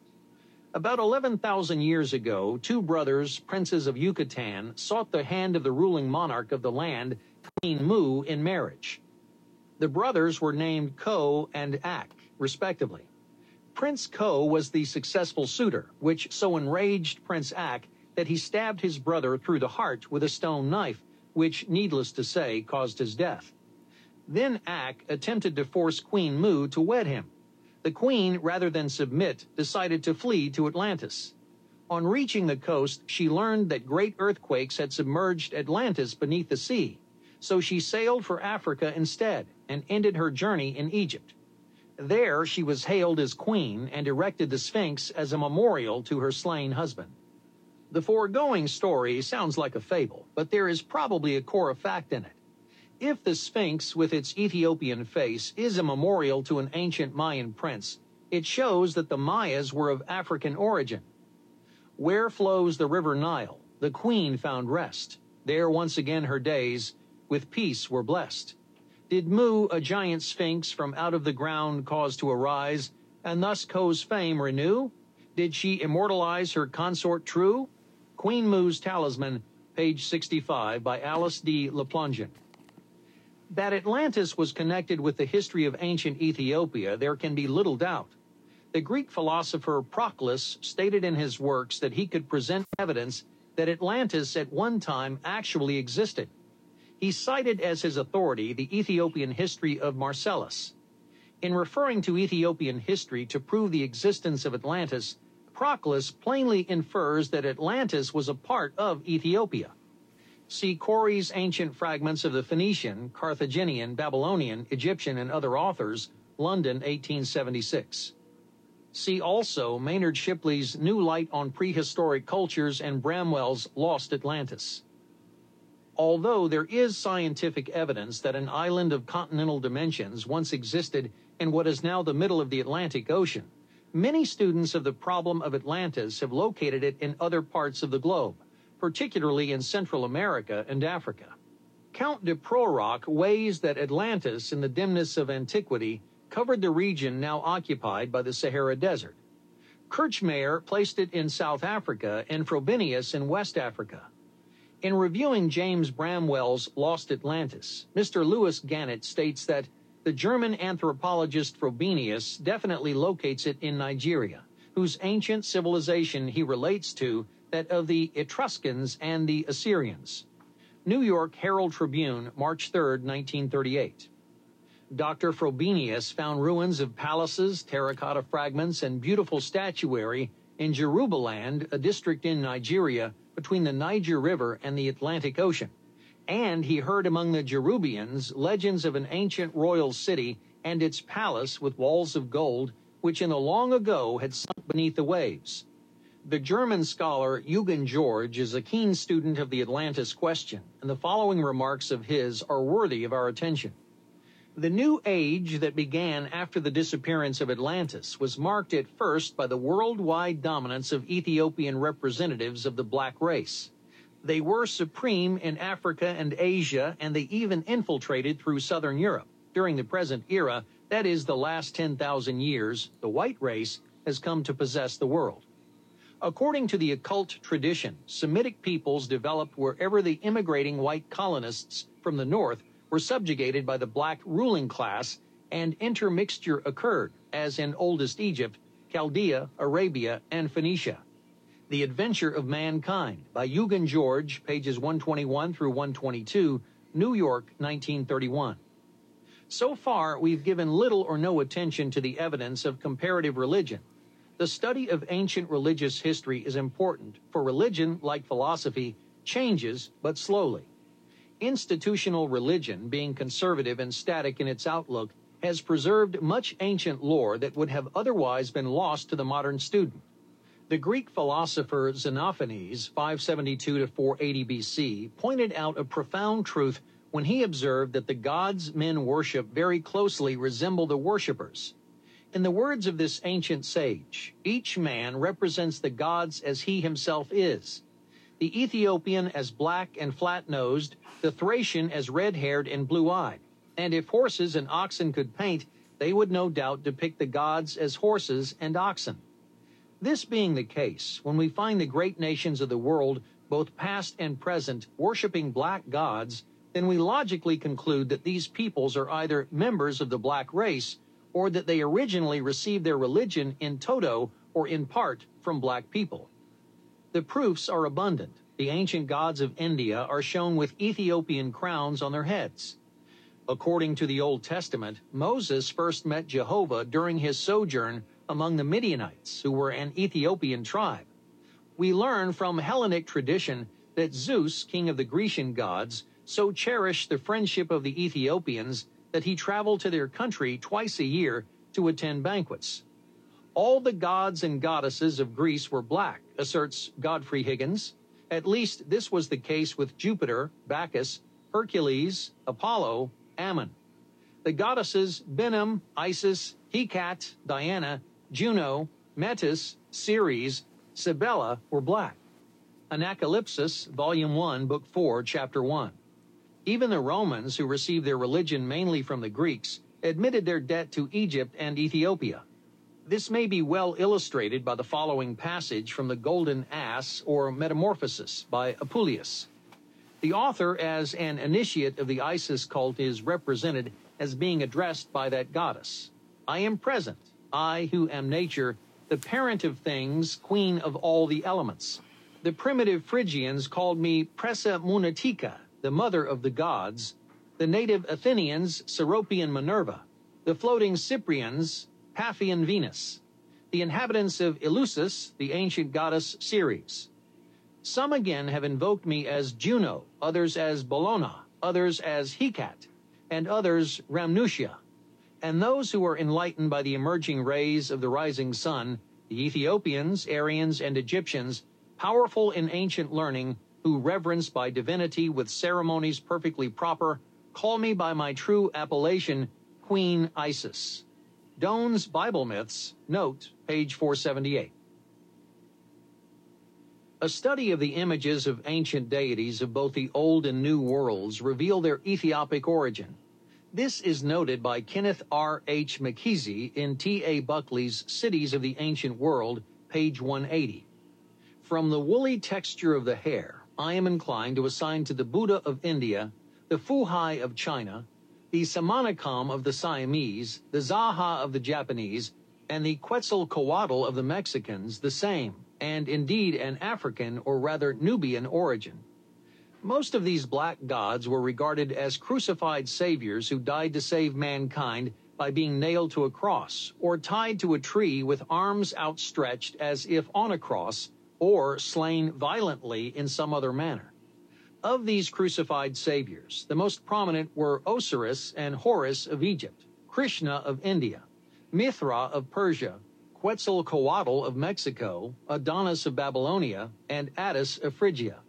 About 11,000 years ago, two brothers, princes of Yucatan, sought the hand of the ruling monarch of the land, Queen Mu, in marriage. The brothers were named Ko and Ak, respectively. Prince Ko was the successful suitor, which so enraged Prince Ak that he stabbed his brother through the heart with a stone knife, which, needless to say, caused his death. Then Ak attempted to force Queen Mu to wed him. The queen, rather than submit, decided to flee to Atlantis. On reaching the coast, she learned that great earthquakes had submerged Atlantis beneath the sea, so she sailed for Africa instead and ended her journey in Egypt. There, she was hailed as queen and erected the Sphinx as a memorial to her slain husband. The foregoing story sounds like a fable, but there is probably a core of fact in it. If the Sphinx, with its Ethiopian face, is a memorial to an ancient Mayan prince, it shows that the Mayas were of African origin. Where flows the river Nile, the queen found rest. There once again her days, with peace were blessed. Did Mu, a giant sphinx from out of the ground cause to arise, and thus Ko's fame renew? Did she immortalize her consort true? Queen Mu's Talisman, page 65, by Alice D. Le Plongeon. That Atlantis was connected with the history of ancient Ethiopia, there can be little doubt. The Greek philosopher Proclus stated in his works that he could present evidence that Atlantis at one time actually existed. He cited as his authority the Ethiopian history of Marcellus. In referring to Ethiopian history to prove the existence of Atlantis, Proclus plainly infers that Atlantis was a part of Ethiopia. See Cory's Ancient Fragments of the Phoenician, Carthaginian, Babylonian, Egyptian, and Other Authors, London, 1876. See also Maynard Shipley's New Light on Prehistoric Cultures and Bramwell's Lost Atlantis. Although there is scientific evidence that an island of continental dimensions once existed in what is now the middle of the Atlantic Ocean, many students of the problem of Atlantis have located it in other parts of the globe, particularly in Central America and Africa. Count de Prorok weighs that Atlantis, in the dimness of antiquity, covered the region now occupied by the Sahara Desert. Kirchmayr placed it in South Africa and Frobenius in West Africa. In reviewing James Bramwell's Lost Atlantis, Mr. Lewis Gannett states that the German anthropologist Frobenius definitely locates it in Nigeria, whose ancient civilization he relates to that of the Etruscans and the Assyrians. New York Herald Tribune, March 3, 1938. Dr. Frobenius found ruins of palaces, terracotta fragments, and beautiful statuary in Yorubaland, a district in Nigeria between the Niger River and the Atlantic Ocean. And he heard among the Yorubians legends of an ancient royal city and its palace with walls of gold, which in the long ago had sunk beneath the waves. The German scholar Eugen Georg is a keen student of the Atlantis question, and the following remarks of his are worthy of our attention. The new age that began after the disappearance of Atlantis was marked at first by the worldwide dominance of Ethiopian representatives of the black race. They were supreme in Africa and Asia, and they even infiltrated through southern Europe. During the present era, that is the last 10,000 years, the white race has come to possess the world. According to the occult tradition, Semitic peoples developed wherever the immigrating white colonists from the north were subjugated by the black ruling class and intermixture occurred, as in oldest Egypt, Chaldea, Arabia, and Phoenicia. The Adventure of Mankind by Eugen Georg, pages 121 through 122, New York, 1931. So far, we've given little or no attention to the evidence of comparative religion, the study of ancient religious history is important, for religion, like philosophy, changes but slowly. Institutional religion, being conservative and static in its outlook, has preserved much ancient lore that would have otherwise been lost to the modern student. The Greek philosopher Xenophanes, 572 to 480 BC, pointed out a profound truth when he observed that the gods men worship very closely resemble the worshippers. In the words of this ancient sage, each man represents the gods as he himself is. The Ethiopian as black and flat nosed, the Thracian as red haired and blue eyed. And if horses and oxen could paint, they would no doubt depict the gods as horses and oxen. This being the case, when we find the great nations of the world, both past and present, worshiping black gods, then we logically conclude that these peoples are either members of the black race or that they originally received their religion in toto or in part from black people. The proofs are abundant. The ancient gods of India are shown with Ethiopian crowns on their heads. According to the Old Testament, Moses first met Jehovah during his sojourn among the Midianites, who were an Ethiopian tribe. We learn from Hellenic tradition that Zeus, king of the Grecian gods, so cherished the friendship of the Ethiopians that he traveled to their country twice a year to attend banquets. All the gods and goddesses of Greece were black, asserts Godfrey Higgins. At least this was the case with Jupiter, Bacchus, Hercules, Apollo, Ammon. The goddesses Benem, Isis, Hecate, Diana, Juno, Metis, Ceres, Cybele were black. Anacalypsis, Volume 1, Book 4, Chapter 1. Even the Romans, who received their religion mainly from the Greeks, admitted their debt to Egypt and Ethiopia. This may be well illustrated by the following passage from the Golden Ass or Metamorphosis by Apuleius. The author, as an initiate of the Isis cult, is represented as being addressed by that goddess. I am present, I who am nature, the parent of things, queen of all the elements. The primitive Phrygians called me Pessinuntica, the mother of the gods, the native Athenians, Cecropian Minerva, the floating Cyprians, Paphian Venus, the inhabitants of Eleusis, the ancient goddess Ceres. Some again have invoked me as Juno, others as Bellona, others as Hecate, and others Rhamnusia. And those who are enlightened by the emerging rays of the rising sun, the Ethiopians, Aryans, and Egyptians, powerful in ancient learning, who reverence by divinity with ceremonies perfectly proper, call me by my true appellation, Queen Isis. Doane's Bible Myths, note, page 478. A study of the images of ancient deities of both the Old and New worlds reveal their Ethiopic origin. This is noted by Kenneth R. H. Mackenzie in T. A. Buckley's Cities of the Ancient World, page 180. From the woolly texture of the hair, I am inclined to assign to the Buddha of India, the Fuhai of China, the Samanicam of the Siamese, the Zaha of the Japanese, and the Quetzalcoatl of the Mexicans the same, and indeed an African or rather Nubian origin. Most of these black gods were regarded as crucified saviors who died to save mankind by being nailed to a cross or tied to a tree with arms outstretched as if on a cross or slain violently in some other manner. Of these crucified saviors, the most prominent were Osiris and Horus of Egypt, Krishna of India, Mithra of Persia, Quetzalcoatl of Mexico, Adonis of Babylonia, and Attis of Phrygia.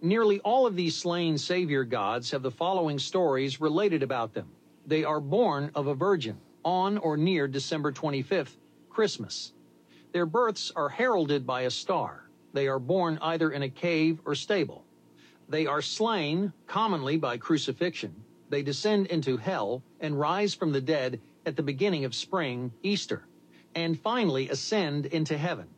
Nearly all of these slain savior gods have the following stories related about them. They are born of a virgin on or near December 25th, Christmas. Their births are heralded by a star. They are born either in a cave or stable. They are slain, commonly by crucifixion. They descend into hell and rise from the dead at the beginning of spring, Easter, and finally ascend into heaven.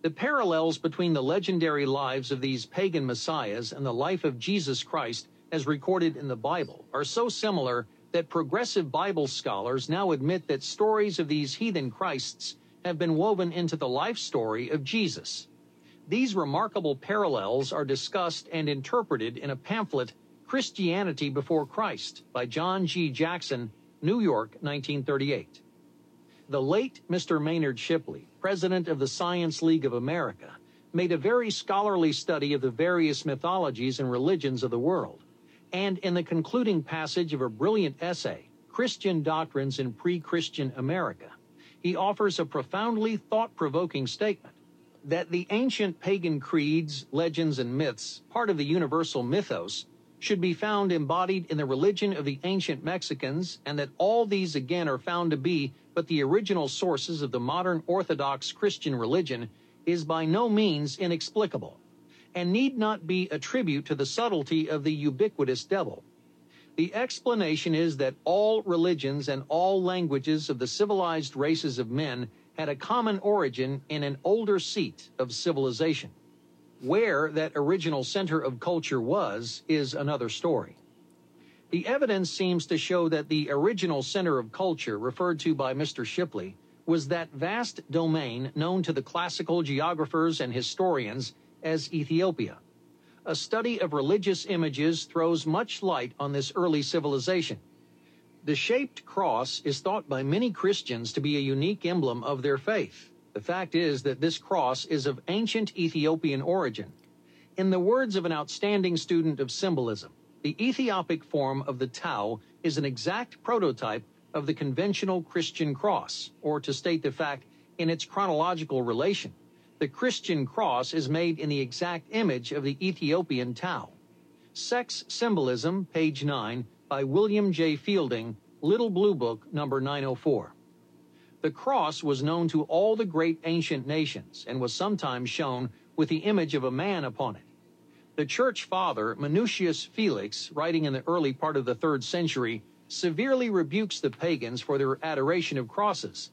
The parallels between the legendary lives of these pagan messiahs and the life of Jesus Christ, as recorded in the Bible, are so similar that progressive Bible scholars now admit that stories of these heathen Christs have been woven into the life story of Jesus. These remarkable parallels are discussed and interpreted in a pamphlet, Christianity Before Christ, by John G. Jackson, New York, 1938. The late Mr. Maynard Shipley, president of the Science League of America, made a very scholarly study of the various mythologies and religions of the world. And in the concluding passage of a brilliant essay, Christian Doctrines in Pre-Christian America, he offers a profoundly thought-provoking statement that the ancient pagan creeds, legends, and myths, part of the universal mythos, should be found embodied in the religion of the ancient Mexicans, and that all these again are found to be but the original sources of the modern Orthodox Christian religion, is by no means inexplicable, and need not be a tribute to the subtlety of the ubiquitous devil. The explanation is that all religions and all languages of the civilized races of men had a common origin in an older seat of civilization. Where that original center of culture was is another story. The evidence seems to show that the original center of culture referred to by Mr. Shipley was that vast domain known to the classical geographers and historians as Ethiopia. A study of religious images throws much light on this early civilization. The shaped cross is thought by many Christians to be a unique emblem of their faith. The fact is that this cross is of ancient Ethiopian origin. In the words of an outstanding student of symbolism, the Ethiopic form of the Tau is an exact prototype of the conventional Christian cross, or to state the fact in its chronological relation, the Christian cross is made in the exact image of the Ethiopian Tau. Sex Symbolism, page 9, by William J. Fielding, Little Blue Book, number 904. The cross was known to all the great ancient nations and was sometimes shown with the image of a man upon it. The church father, Minucius Felix, writing in the early part of the third century, severely rebukes the pagans for their adoration of crosses.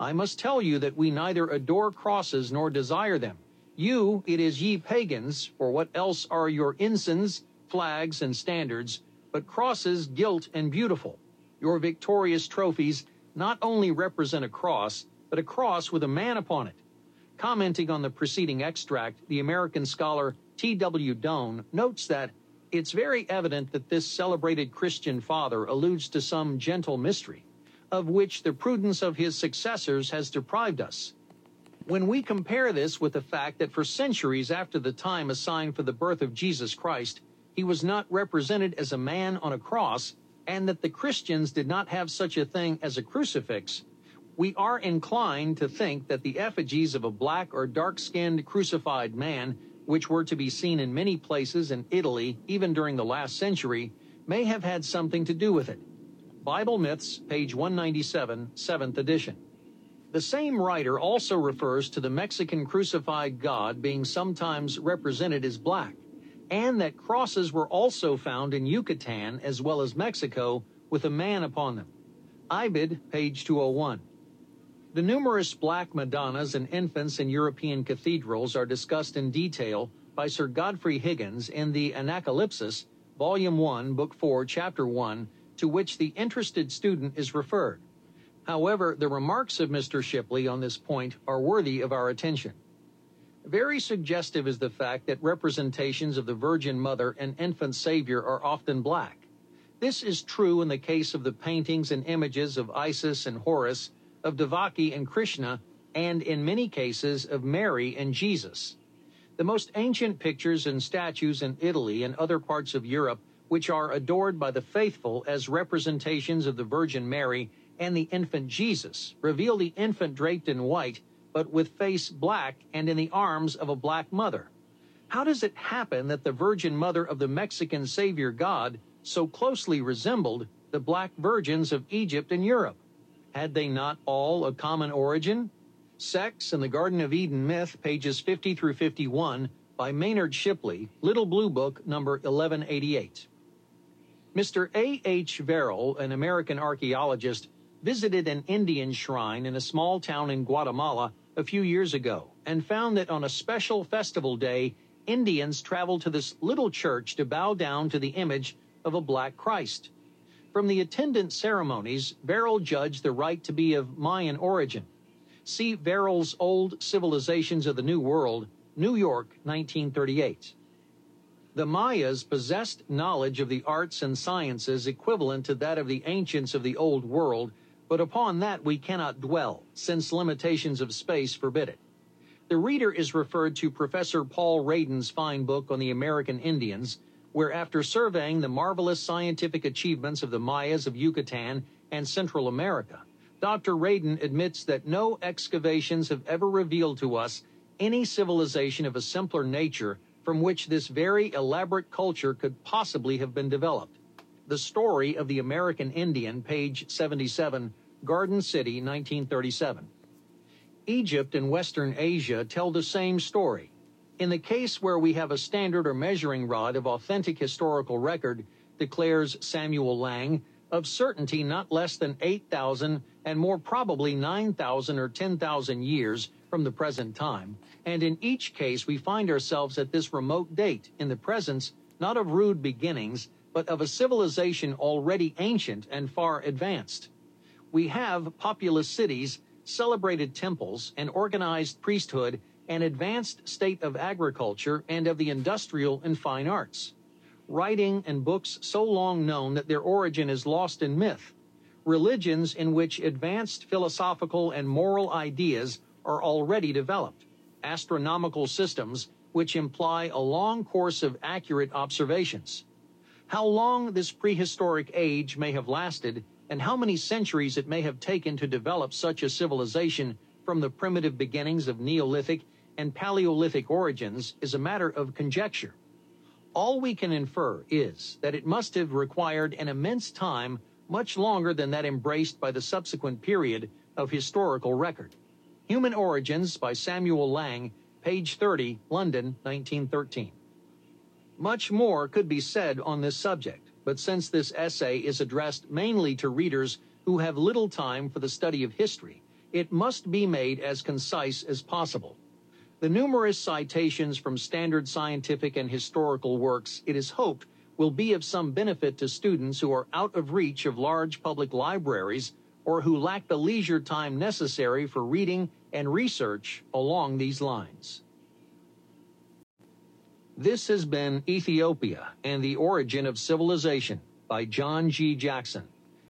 I must tell you that we neither adore crosses nor desire them. You, it is ye pagans, for what else are your ensigns, flags, and standards, but crosses gilt and beautiful. Your victorious trophies not only represent a cross, but a cross with a man upon it. Commenting on the preceding extract, the American scholar T.W. Doane notes that it's very evident that this celebrated Christian father alludes to some gentle mystery, of which the prudence of his successors has deprived us. When we compare this with the fact that for centuries after the time assigned for the birth of Jesus Christ, he was not represented as a man on a cross, and that the Christians did not have such a thing as a crucifix, we are inclined to think that the effigies of a black or dark skinned crucified man, which were to be seen in many places in Italy even during the last century, may have had something to do with it. Bible Myths, page 197, 7th edition. The same writer also refers to the Mexican crucified God being sometimes represented as black and that crosses were also found in Yucatan as well as Mexico with a man upon them. Ibid, page 201. The numerous black Madonnas and infants in European cathedrals are discussed in detail by Sir Godfrey Higgins in the Anacalypsis, Volume 1, Book 4, Chapter 1, to which the interested student is referred. However, the remarks of Mr. Shipley on this point are worthy of our attention. Very suggestive is the fact that representations of the Virgin Mother and Infant Savior are often black. This is true in the case of the paintings and images of Isis and Horus, of Devaki and Krishna, and in many cases of Mary and Jesus. The most ancient pictures and statues in Italy and other parts of Europe, which are adored by the faithful as representations of the Virgin Mary and the infant Jesus, reveal the infant draped in white, but with face black and in the arms of a black mother. How does it happen that the Virgin Mother of the Mexican Savior God so closely resembled the black virgins of Egypt and Europe? Had they not all a common origin? Sex and the Garden of Eden Myth, pages 50 through 51, by Maynard Shipley, Little Blue Book, number 1188. Mr. A. H. Verrill, an American archaeologist, visited an Indian shrine in a small town in Guatemala a few years ago and found that on a special festival day, Indians traveled to this little church to bow down to the image of a black Christ. From the attendant ceremonies, Verrill judged the rite to be of Mayan origin. See Verrill's Old Civilizations of the New World, New York, 1938. The Mayas possessed knowledge of the arts and sciences equivalent to that of the ancients of the Old World, but upon that we cannot dwell, since limitations of space forbid it. The reader is referred to Professor Paul Radin's fine book on the American Indians, where after surveying the marvelous scientific achievements of the Mayas of Yucatan and Central America, Dr. Radin admits that no excavations have ever revealed to us any civilization of a simpler nature from which this very elaborate culture could possibly have been developed. The Story of the American Indian, page 77, Garden City, 1937. Egypt and Western Asia tell the same story. In the case where we have a standard or measuring rod of authentic historical record, declares Samuel Laing, of certainty not less than 8,000 and more probably 9,000 or 10,000 years from the present time, and in each case we find ourselves at this remote date in the presence not of rude beginnings, but of a civilization already ancient and far advanced. We have populous cities celebrated temples, an organized priesthood, an advanced state of agriculture and of the industrial and fine arts. Writing and books so long known that their origin is lost in myth. Religions in which advanced philosophical and moral ideas are already developed. Astronomical systems which imply a long course of accurate observations. How long this prehistoric age may have lasted and how many centuries it may have taken to develop such a civilization from the primitive beginnings of Neolithic and Paleolithic origins is a matter of conjecture. All we can infer is that it must have required an immense time much longer than that embraced by the subsequent period of historical record. Human Origins by Samuel Laing, page 30, London, 1913. Much more could be said on this subject but since this essay is addressed mainly to readers who have little time for the study of history, it must be made as concise as possible. The numerous citations from standard scientific and historical works, it is hoped, will be of some benefit to students who are out of reach of large public libraries or who lack the leisure time necessary for reading and research along these lines. This has been Ethiopia and the Origin of Civilization by John G. Jackson.